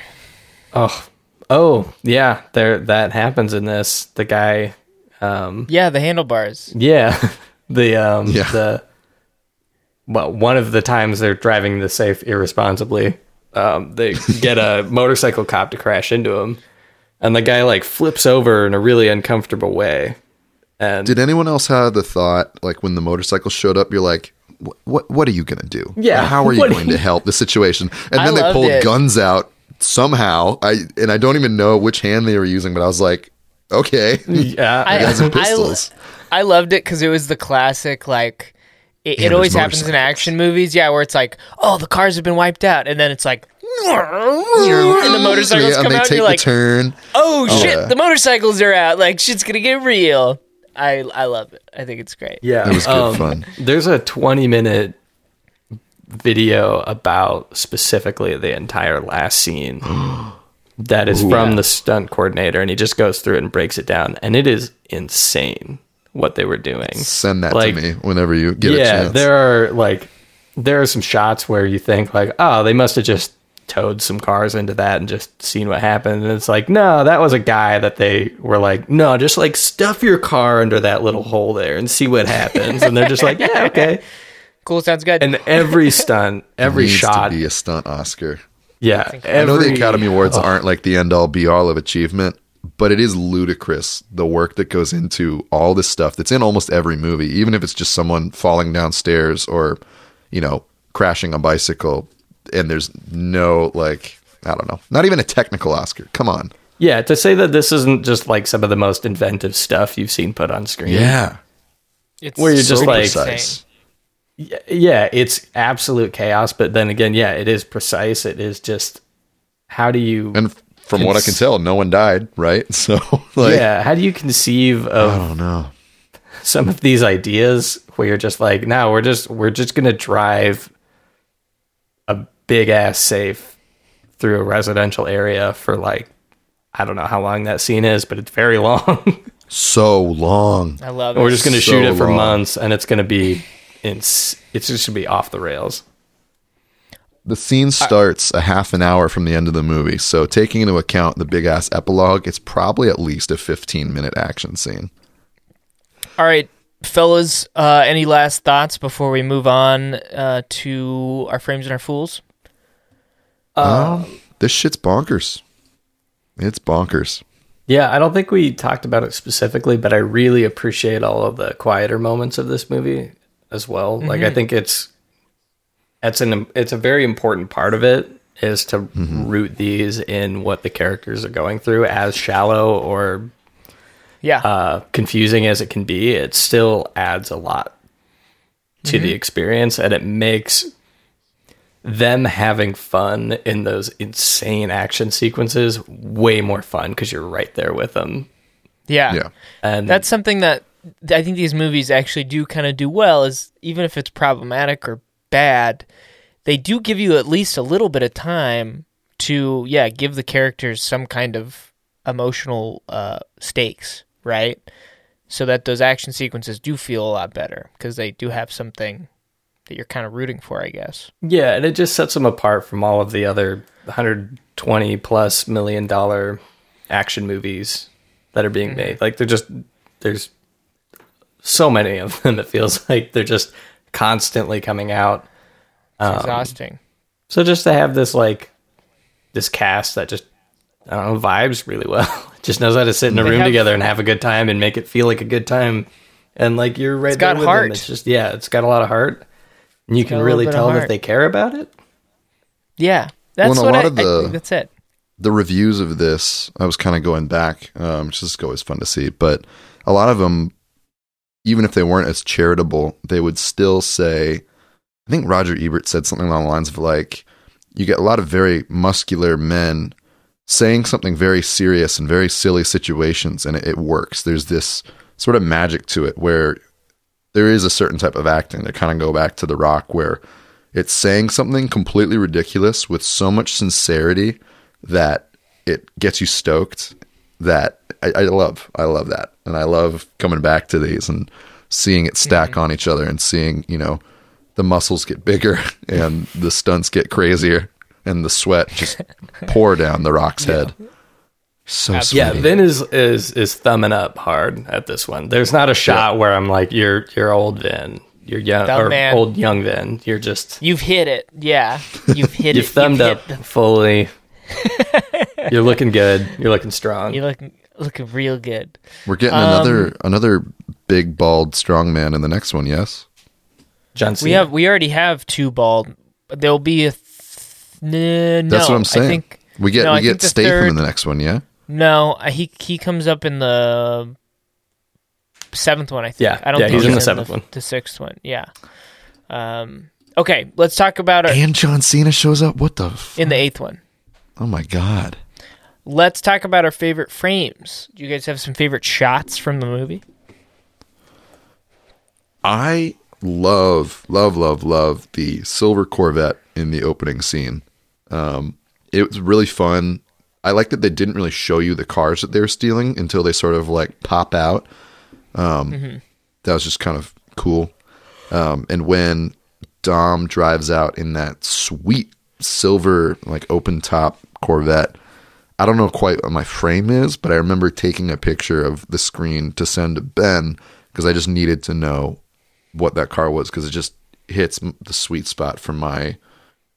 oh oh yeah there that happens in this the guy um Yeah, the handlebars. yeah [LAUGHS] the um Yeah. the well one of the times they're driving the safe irresponsibly um they get a [LAUGHS] motorcycle cop to crash into him and the guy like flips over in a really uncomfortable way and Did anyone else have the thought, like when the motorcycle showed up, you're like, what What are you gonna do? Yeah, how are [LAUGHS] you what are going you- to help the situation? And then they pulled it. guns out somehow. I and I don't even know which hand they were using, but I was like, okay, [LAUGHS] yeah I, guys [LAUGHS] have I- pistols. I loved it because it was the classic like. It, it always happens in action movies, yeah, where it's like, oh, the cars have been wiped out, and then it's like, [LAUGHS] and the motorcycles Yeah, and come they out, and you're the like, turn. oh shit, yeah. the motorcycles are out, like shit's gonna get real. I I love it. I think it's great. Yeah, It was good um, fun. There's a 20 minute video about specifically the entire last scene [GASPS] [GASPS] that is from the stunt coordinator, and he just goes through it and breaks it down, and it is insane what they were doing. Send that like- to me whenever you get a yeah, chance. there are like there are some shots where you think like, oh, they must have just towed some cars into that and just seen what happened. And it's like, no, that was a guy that they were like, no, just like stuff your car under that little hole there and see what happens. and they're just like, yeah, okay. [LAUGHS] Cool, sounds good. And every [LAUGHS] stunt, every shot, to be a stunt Oscar. Yeah, I know the Academy Awards oh, aren't like the end all be all of achievement, but it is ludicrous the work that goes into all this stuff that's in almost every movie, even if it's just someone falling downstairs or, you know, crashing a bicycle and there's no like I don't know, not even a technical Oscar. Come on. Yeah, to say that this isn't just like some of the most inventive stuff you've seen put on screen. Yeah. It's where you're just like- precise. Yeah, it's absolute chaos. But then again, yeah, it is precise. It is just how do you And f- from what I can tell, no one died, right? [LAUGHS] So like yeah, how do you conceive of? I don't know. some of these ideas where you're just like, no, we're just we're just gonna drive a big ass safe through a residential area for like I don't know how long that scene is, but it's very [LAUGHS] long. So long. I love it. we're just gonna So shoot it for long. months, and it's gonna be ins- it's just gonna be off the rails. The scene starts a half an hour from the end of the movie, so taking into account the big ass epilogue, it's probably at least a 15 minute action scene. All right, fellas. Uh, any last thoughts before we move on uh, to our frames and our fools? Um, this shit's bonkers. It's bonkers. Yeah, I don't think we talked about it specifically, but I really appreciate all of the quieter moments of this movie as well. Like I mm-hmm. think it's That's an it's a very important part of it is to mm-hmm. root these in what the characters are going through as shallow or Yeah. uh, confusing as it can be, it still adds a lot to the mm-hmm. experience and it makes them having fun in those insane action sequences way more fun because you're right there with them. yeah. Yeah. And That's something that I think these movies actually do kind of do well is even if it's problematic or bad, they do give you at least a little bit of time to yeah, give the characters some kind of emotional uh, stakes, right? So that those action sequences do feel a lot better because they do have something that you're kind of rooting for, I guess. Yeah, and it just sets them apart from all of the other 120 plus million dollar action movies that are being made. Like they're just there's so many of them. It feels [LAUGHS] like they're just constantly coming out. Um, exhausting. So just to have this like this cast that just I don't know vibes really well. [LAUGHS] just knows how to sit in a They room have- together and have a good time and make it feel like a good time. And like you're right It's there got with heart. them. It's just yeah, it's got a lot of heart. And you got can really tell that they care about it. Yeah. That's Well, a what lot I, of I the- think that's it. the reviews of this, I was kind of going back, um, which is always fun to see. But a lot of them, even if they weren't as charitable, they would still say, I think Roger Ebert said something along the lines of like, you get a lot of very muscular men saying something very serious in very silly situations, and it, it works. There's this sort of magic to it where there is a certain type of acting that kind of go back to The Rock, where it's saying something completely ridiculous with so much sincerity that it gets you stoked. That I, I love. I love that, and I love coming back to these and seeing it stack mm-hmm. on each other and seeing you know the muscles get bigger [LAUGHS] and the stunts get crazier and the sweat just [LAUGHS] pour down the rock's head. So sweet. Yeah, Vin is is is thumbing up hard at this one. There's not a shot where I'm like, "You're you're old Vin, you're young Dumb or man. old young Vin." You're just You've hit it. Yeah. You've hit [LAUGHS] you've it. thumbed You've thumbed up fully. You're looking good. You're looking strong. You're looking looking real good. We're getting Um, another another big bald strong man in the next one. Yes. John Cena. We have we already have two bald. There'll be a. Th- n- no, That's what I'm saying. I think we get no, I we get Statham third- in the next one. Yeah. no. uh, He he comes up in the seventh one. I think. Yeah, I don't yeah, think he's in the seventh one. The sixth one. Yeah. Um. Okay, let's talk about our And John Cena shows up. What the? F- in the eighth one. oh my god. Let's talk about our favorite frames. Do you guys have some favorite shots from the movie? I love, love, love, love the silver Corvette in the opening scene. Um, it was really fun. I like that they didn't really show you the cars that they were stealing until they sort of like pop out. Um, That was just kind of cool. Um, and when Dom drives out in that sweet silver, like open top Corvette, I don't know quite what my frame is, but I remember taking a picture of the screen to send to Ben because I just needed to know what that car was because it just hits the sweet spot for my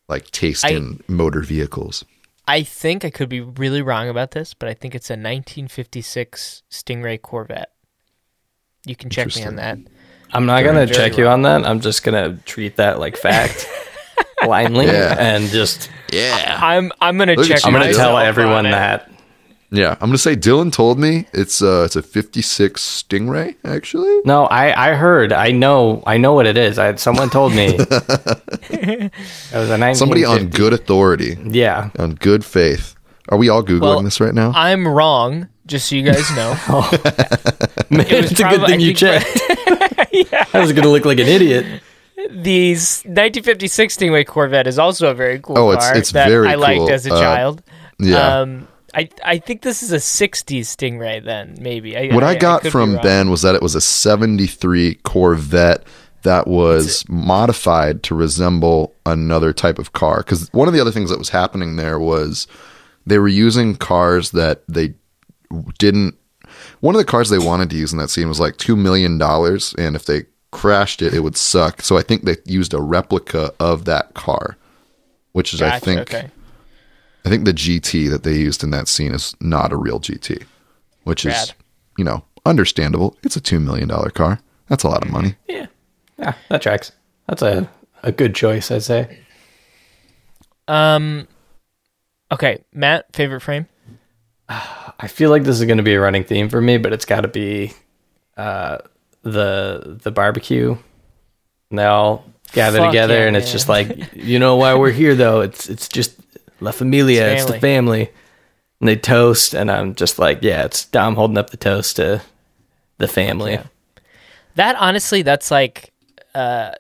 like taste I- in motor vehicles. I think I could be really wrong about this, but I think it's a 1956 Stingray Corvette. You can check me on that. I'm not gonna very check you on that. I'm just gonna treat that like fact [LAUGHS] blindly Yeah. and just Yeah. I'm I'm gonna Look check. I'm gonna tell everyone that. Yeah, I'm gonna say Dylan told me it's uh it's a '56 Stingray actually. No, I I heard. I know. I know what it is. I had someone told me. [LAUGHS] it was a 1950. Somebody on good authority, Yeah. on good faith. Are we all googling Well, this right now? I'm wrong, just so you guys [LAUGHS] know. [LAUGHS] Man, was it's a good thing I you think- checked. I was gonna look like an idiot. The 1956 Stingray Corvette is also a very cool Oh, it's- car it's that very I liked cool. as a Uh, child. yeah. Um, I I think this is a 60s Stingray then maybe. I, what I, got could from. Ben was that it was a 73 Corvette that was modified to resemble another type of car. Because one of the other things that was happening there was they were using cars that they didn't. One of the cars they wanted to use in that scene was like $2 million. And if they crashed it, it would suck. So I think they used a replica of that car, which is, I think. okay. I think the GT that they used in that scene is not a real GT, which is, you know, understandable. It's a $2 million car. That's a lot of money. Yeah. Yeah, that tracks. That's a a good choice, I'd say. Um. Okay, Matt, favorite frame. [SIGHS] I feel like this is going to be a running theme for me, but it's got to be uh, the the barbecue. And they all gather Fuck together, yeah, and it's man. just like [LAUGHS] you know why we're here though. It's it's just La Familia. It's It's, the family, and they toast, and I'm just like, yeah, it's Dom holding up the toast to the family. yeah. That honestly, that's like uh,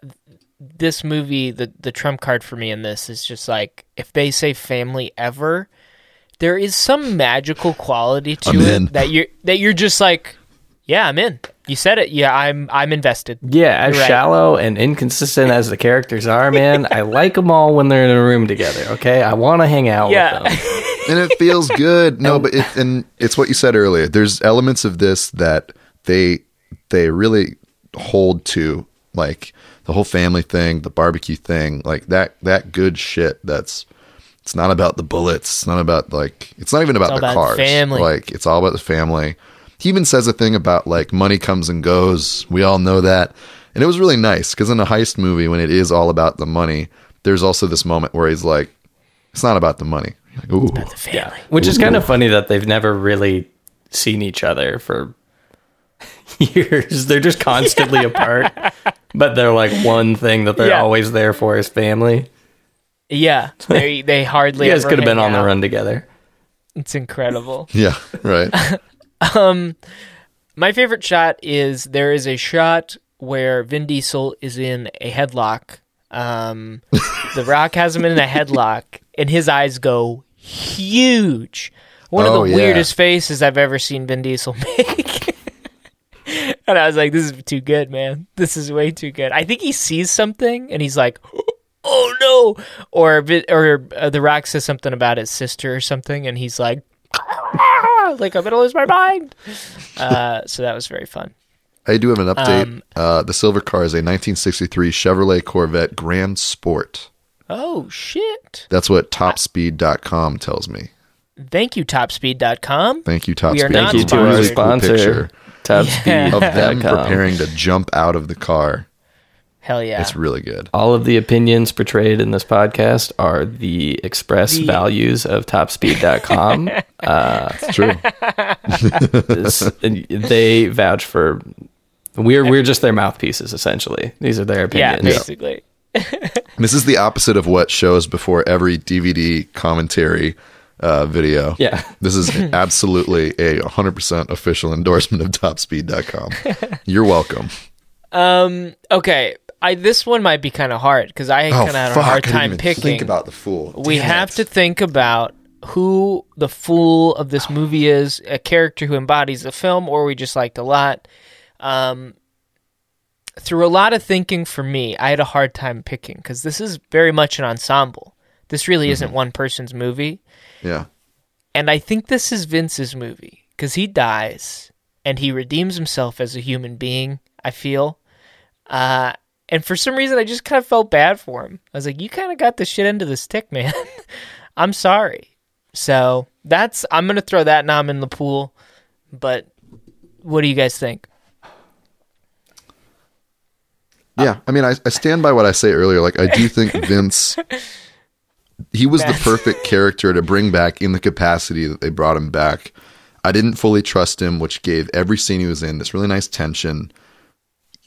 this movie. The the trump card for me in this is just like if they say family ever, there is some magical quality to I'm it in. that you're that you're just like, yeah, I'm in. You said it. Yeah, I'm I'm invested. Yeah, as right. shallow and inconsistent as the characters are, man, I [LAUGHS] like them all when they're in a room together. Okay, I want to hang out Yeah. with them. [LAUGHS] and it feels good. No, but it, and it's what you said earlier. There's elements of this that they they really hold to, like the whole family thing, the barbecue thing, like that that good shit. That's it's not about the bullets. It's not about like it's not even about all the about cars. family. Like it's all about the family. He even says a thing about like money comes and goes. We all know that. And it was really nice because in a heist movie, when it is all about the money, there's also this moment where he's like, "It's not about the money." You're like, Ooh, The family. Which is kind of funny that they've never really seen each other for [LAUGHS] years. They're just constantly [LAUGHS] apart, but they're like one thing that they're Yeah. always there for is family. Yeah, they they [LAUGHS] hardly. You guys ever could have been hang on the run together. It's incredible. yeah, right. My favorite shot is there is a shot where Vin Diesel is in a headlock. Um, [LAUGHS] the Rock has him in a headlock, and his eyes go huge. One Oh, of the yeah. weirdest faces I've ever seen Vin Diesel make. [LAUGHS] and I was like, "This is too good, man. This is way too good." I think he sees something, and he's like, "Oh no!" Or or uh, the Rock says something about his sister or something, and he's like, "Ah, [LAUGHS] "Like I'm gonna lose my mind." [LAUGHS] Uh, so that was very fun. I do have an update. Um, uh, the silver car is a 1963 Chevrolet Corvette Grand Sport. Oh shit! That's what topspeed.com tells me. Thank you, Topspeed.com. Thank you, Topspeed. We are Thank not you to our Really sponsored. cool sponsor, picture Topspeed. of them preparing to jump out of the car. Hell yeah! It's really good. All of the opinions portrayed in this podcast are the express The- values of topspeed.com. [LAUGHS] It's true. [LAUGHS] This- and they vouch for we're we're just their mouthpieces essentially. These are their opinions. yeah, opinions. basically. this is the opposite of what shows before every DVD commentary uh, video. Yeah. This is absolutely a 100% official endorsement of topspeed.com. You're welcome. Um. Okay. I this one might be kind of hard because I Oh, kind of had a hard time picking. think about the fool. we Damn have to think about who the fool of this movie is, a character who embodies the film, or we just liked a lot. Um, through a lot of thinking for me, I had a hard time picking because this is very much an ensemble. This really Mm-hmm. isn't one person's movie. Yeah. And I think this is Vince's movie because he dies and he redeems himself as a human being, I feel. Uh, and for some reason, I just kind of felt bad for him. I was like, you kind of got the shit end of the stick, [LAUGHS] man. I'm sorry. So that's, I'm going to throw that nom in the pool. But what do you guys think? Yeah, I mean, I, I stand by what I say earlier. Like, I do think [LAUGHS] Vince, he was the perfect character to bring back in the capacity that they brought him back. I didn't fully trust him, which gave every scene he was in this really nice tension.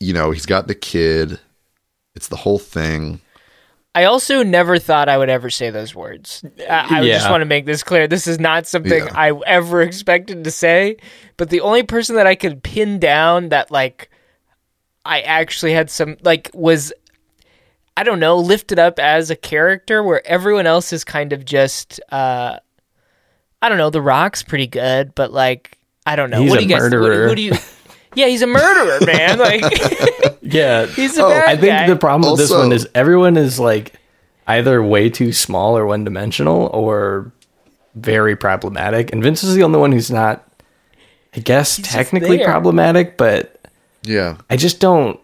You know, he's got the kid. It's the whole thing. I also never thought I would ever say those words. I, I just want to make this clear. This is not something Yeah. I ever expected to say. But the only person that I could pin down that like I actually had some like was I don't know lifted up as a character where everyone else is kind of just uh I don't know. The Rock's pretty good, but like I don't know. He's what a do you guys? What, murderer. what do you? [LAUGHS] Yeah, he's a murderer, man. Like [LAUGHS] Yeah. he's a Oh, bad I think guy. the problem with this one is everyone is like either way too small or one dimensional or very problematic. And Vince is the only one who's not I guess just technically problematic, but Yeah. I just don't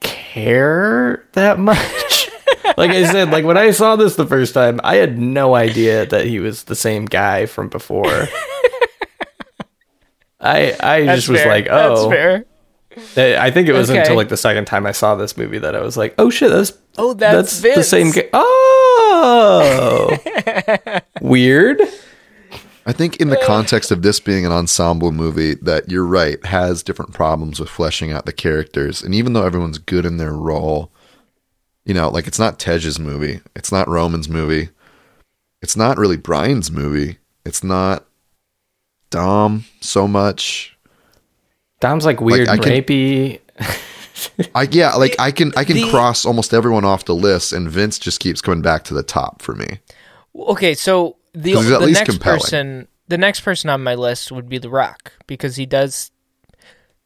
care that much. [LAUGHS] like I said, like when I saw this the first time, I had no idea that he was the same guy from before. [LAUGHS] I I That's just was fair. like, That's oh, fair. I I think it was Okay. until like the second time I saw this movie that I was like, "Oh shit, that's Oh, that's, the Vince. same game." Oh, [LAUGHS] weird. I think in the uh. context of this being an ensemble movie, that you're right has different problems with fleshing out the characters, and even though everyone's good in their role, you know, like it's not Tej's movie, it's not Roman's movie, it's not really Brian's movie, it's not Dom so much. Dom's like weird I and can- rapey. I yeah, [LAUGHS] like I can I can The- cross almost everyone off the list, and Vince just keeps coming back to the top for me. Okay, so the 'Cause he's at the least next compelling. person, the next person on my list would be The Rock because he does.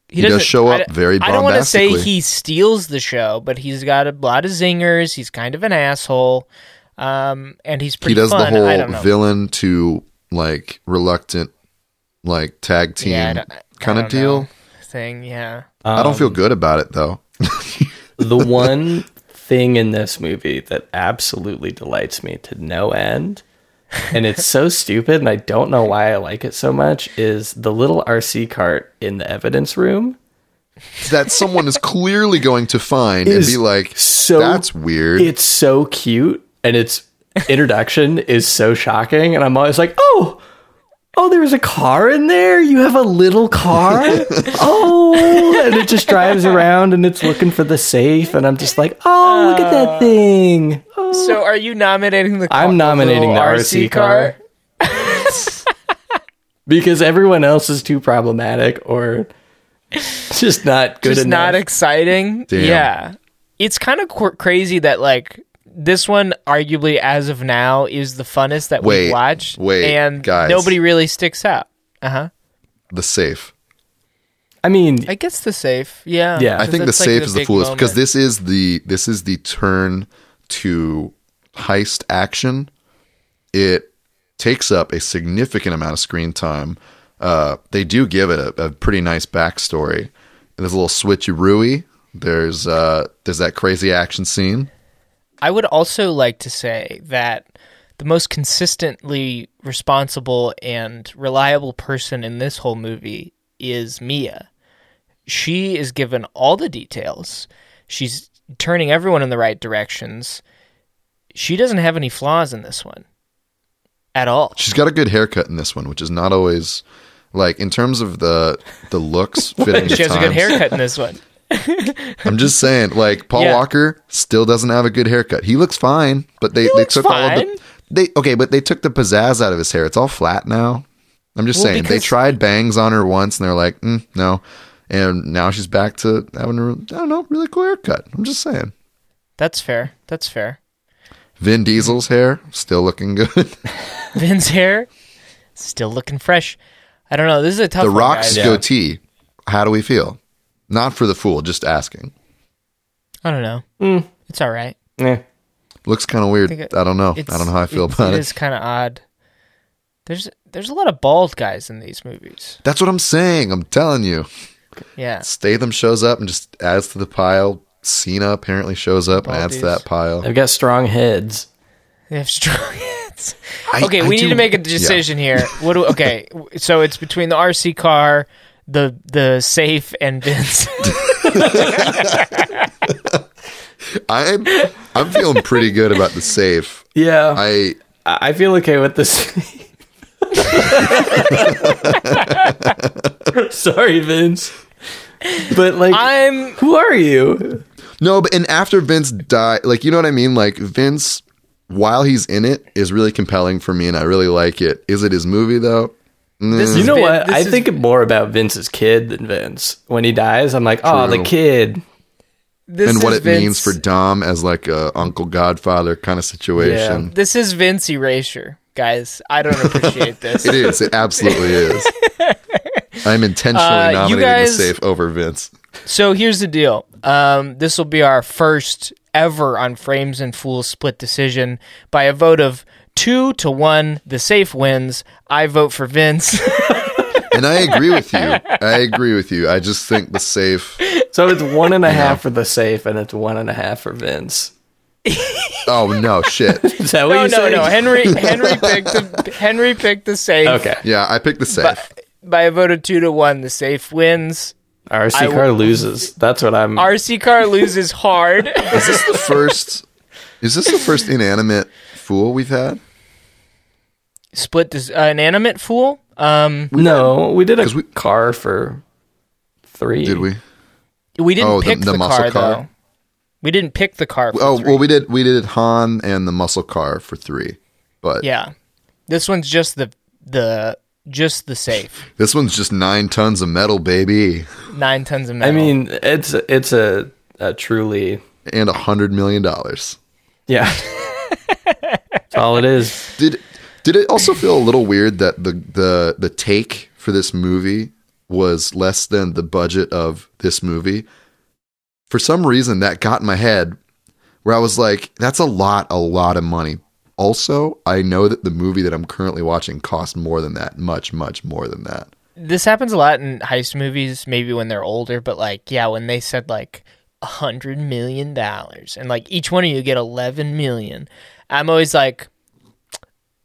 He does doesn't- show up I- very I don't want to say he steals the show, but he's got a lot of zingers. He's kind of an asshole, um, and he's pretty. he does fun. the whole villain to like reluctant like tag team Yeah, I don't- I kind of deal. know. thing. Yeah, um, I don't feel good about it though. [LAUGHS] the one thing in this movie that absolutely delights me to no end and it's so stupid and i don't know why i like it so much is the little rc cart in the evidence room that someone is clearly going to find and be like, so "That's weird." it's so cute and its introduction is so shocking and i'm always like oh oh there's a car in there you have a little car [LAUGHS] oh and it just drives around and it's looking for the safe and i'm just like oh look at that oh. thing oh. So, are you nominating the? I'm nominating the little RC car. [LAUGHS] because everyone else is too problematic or just not good Just enough. not exciting. Damn. Yeah, it's kind of qu- crazy that like this one, arguably as of now, is the funnest that Wait, we watched. wait, and guys. nobody really sticks out. Uh huh. the safe. I mean, I guess the safe. Yeah. Yeah. I 'cause think the that's, like, safe is the big foolish because this is the this is the turn to heist action. It takes up a significant amount of screen time. Uh, they do give it a, a pretty nice backstory. And there's a little switcheroo. There's uh, there's that crazy action scene. I would also like to say that the most consistently responsible and reliable person in this whole movie is Mia. She is given all the details. She's turning everyone in the right directions. She doesn't have any flaws in this one at all. She's got a good haircut in this one, which is not always like in terms of the the looks [LAUGHS] fitting She has a good haircut in this one. I'm just saying, like Paul Yeah. Walker still doesn't have a good haircut. He looks fine, but they, they looks took all of the they okay, but they took the pizzazz out of his hair. It's all flat now. I'm just Well, saying they tried bangs on her once, and they're like, mm, no, and now she's back to having a I don't know really cool haircut. I'm just saying. That's fair. That's fair. Vin Diesel's hair still looking good. [LAUGHS] Vin's hair still looking fresh. I don't know. This is a tough the one, Rock's guys. goatee. How do we feel? Not for the fool, just asking. I don't know. Mm. It's all right. Yeah. Looks kind of weird. think it- I don't know. I don't know how I feel it's- about It it. is kind of odd. There's there's a lot of bald guys in these movies. That's what I'm saying. I'm telling you. Yeah. Statham shows up and just adds to the pile. Cena apparently shows up and adds to that pile. I've got strong heads. They have strong [LAUGHS] heads. I- Okay, I we need to make a decision. decision here. What do okay, so it's between the RC car, the the safe and Vince. [LAUGHS] I'm I'm feeling pretty good about the safe. Yeah, I I, I feel okay with this. [LAUGHS] Sorry, Vince. But like, I'm who are you? no, but and after Vince died, like you know what I mean. Like Vince, while he's in it, is really compelling for me, and I really like it. Is it his movie though? This You is know Vin- what? I is- think more about Vince's kid than Vince. When he dies, I'm like, oh, the kid. this and what it Vince, means for Dom as like a Uncle Godfather kind of situation. This is Vince erasure, guys. I don't [LAUGHS] appreciate this. It is. It absolutely is. [LAUGHS] I'm intentionally Uh, nominating guys- the safe over Vince. So here's the deal. Um, this will be our first ever on Frames and Fools split decision by a vote of two to one. The safe wins. I vote for Vince. [LAUGHS] And I agree with you. I agree with you. I just think the safe. So it's one and a half for the safe, and it's one and a half for Vince. [LAUGHS] Oh no, shit. [LAUGHS] Is that what no, you no, saying? no. Henry Henry picked the Henry picked the safe. Okay. Yeah, I picked the safe. By a vote of two to one, the safe wins. RC I car will- loses. That's what I'm. RC car loses hard. Is this the first? Is this the first inanimate fool we've had? Split this uh, inanimate fool. Um, no, we did a 'Cause we- car for three. Did we? we didn't Oh, the- pick the the, muscle car, car? though. We didn't pick the car. For Oh three. well, we did. We did Han and the muscle car for three, but yeah. This one's just the the just the safe. [LAUGHS] this one's just nine tons of metal, baby, Nine tons of metal. I mean, it's it's a, a truly and a hundred million dollars. yeah. [LAUGHS] That's all it is. Did did it also feel a little weird that the the the take for this movie was less than the budget of this movie? For some reason, that got in my head where I was like, "That's a lot, a lot of money." Also, I know that the movie that I'm currently watching cost more than that, much, much more than that. this happens a lot in heist movies, maybe when they're older, but like, yeah, when they said like a hundred million dollars and like each one of you get eleven million, I'm always like,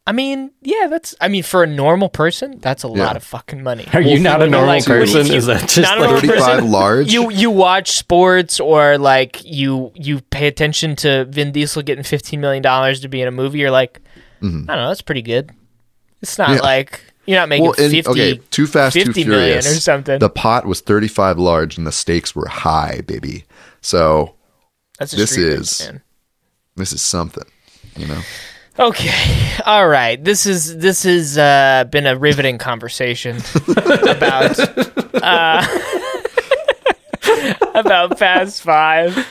I mean, yeah, that's, I mean, for a normal person, that's a Yeah. lot of fucking money. Are you not a normal like, person? Is that just not a like normal person. 35 large. You you watch sports or like you you pay attention to Vin Diesel getting fifteen million dollars to be in a movie. You're like, I don't know, that's pretty good. It's not Mm-hmm. Yeah. like you're not making well, and, fifty. okay, Too Fast, Too 50 million Furious or something. The pot was 35 large and the stakes were high, baby. So That's a this street is- man. this is something, you know. Okay. [LAUGHS] All right. This is this has uh, been a riveting conversation [LAUGHS] about uh, [LAUGHS] about Fast Five.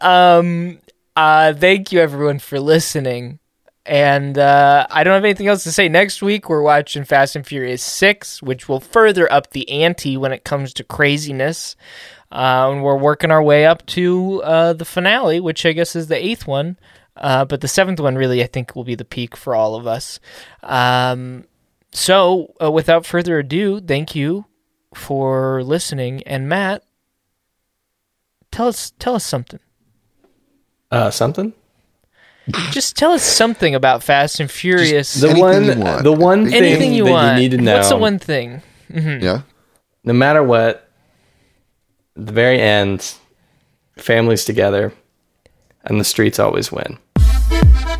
Um, uh, thank you everyone for listening. And uh, I don't have anything else to say. Next week we're watching Fast and Furious Six, which will further up the ante when it comes to craziness. Uh, and we're working our way up to uh, the finale, which I guess is the eighth one. Uh, but the seventh one really, I think, will be the peak for all of us. Um, so, uh, without further ado, thank you for listening. And Matt, tell us tell us something. uh, something? Just tell us something about Fast and Furious. The Anything one, you want. the one thing Anything you that want. you need to know. What's the one thing? Yeah. no matter what, the very end, families together, and the streets always win. Thank you.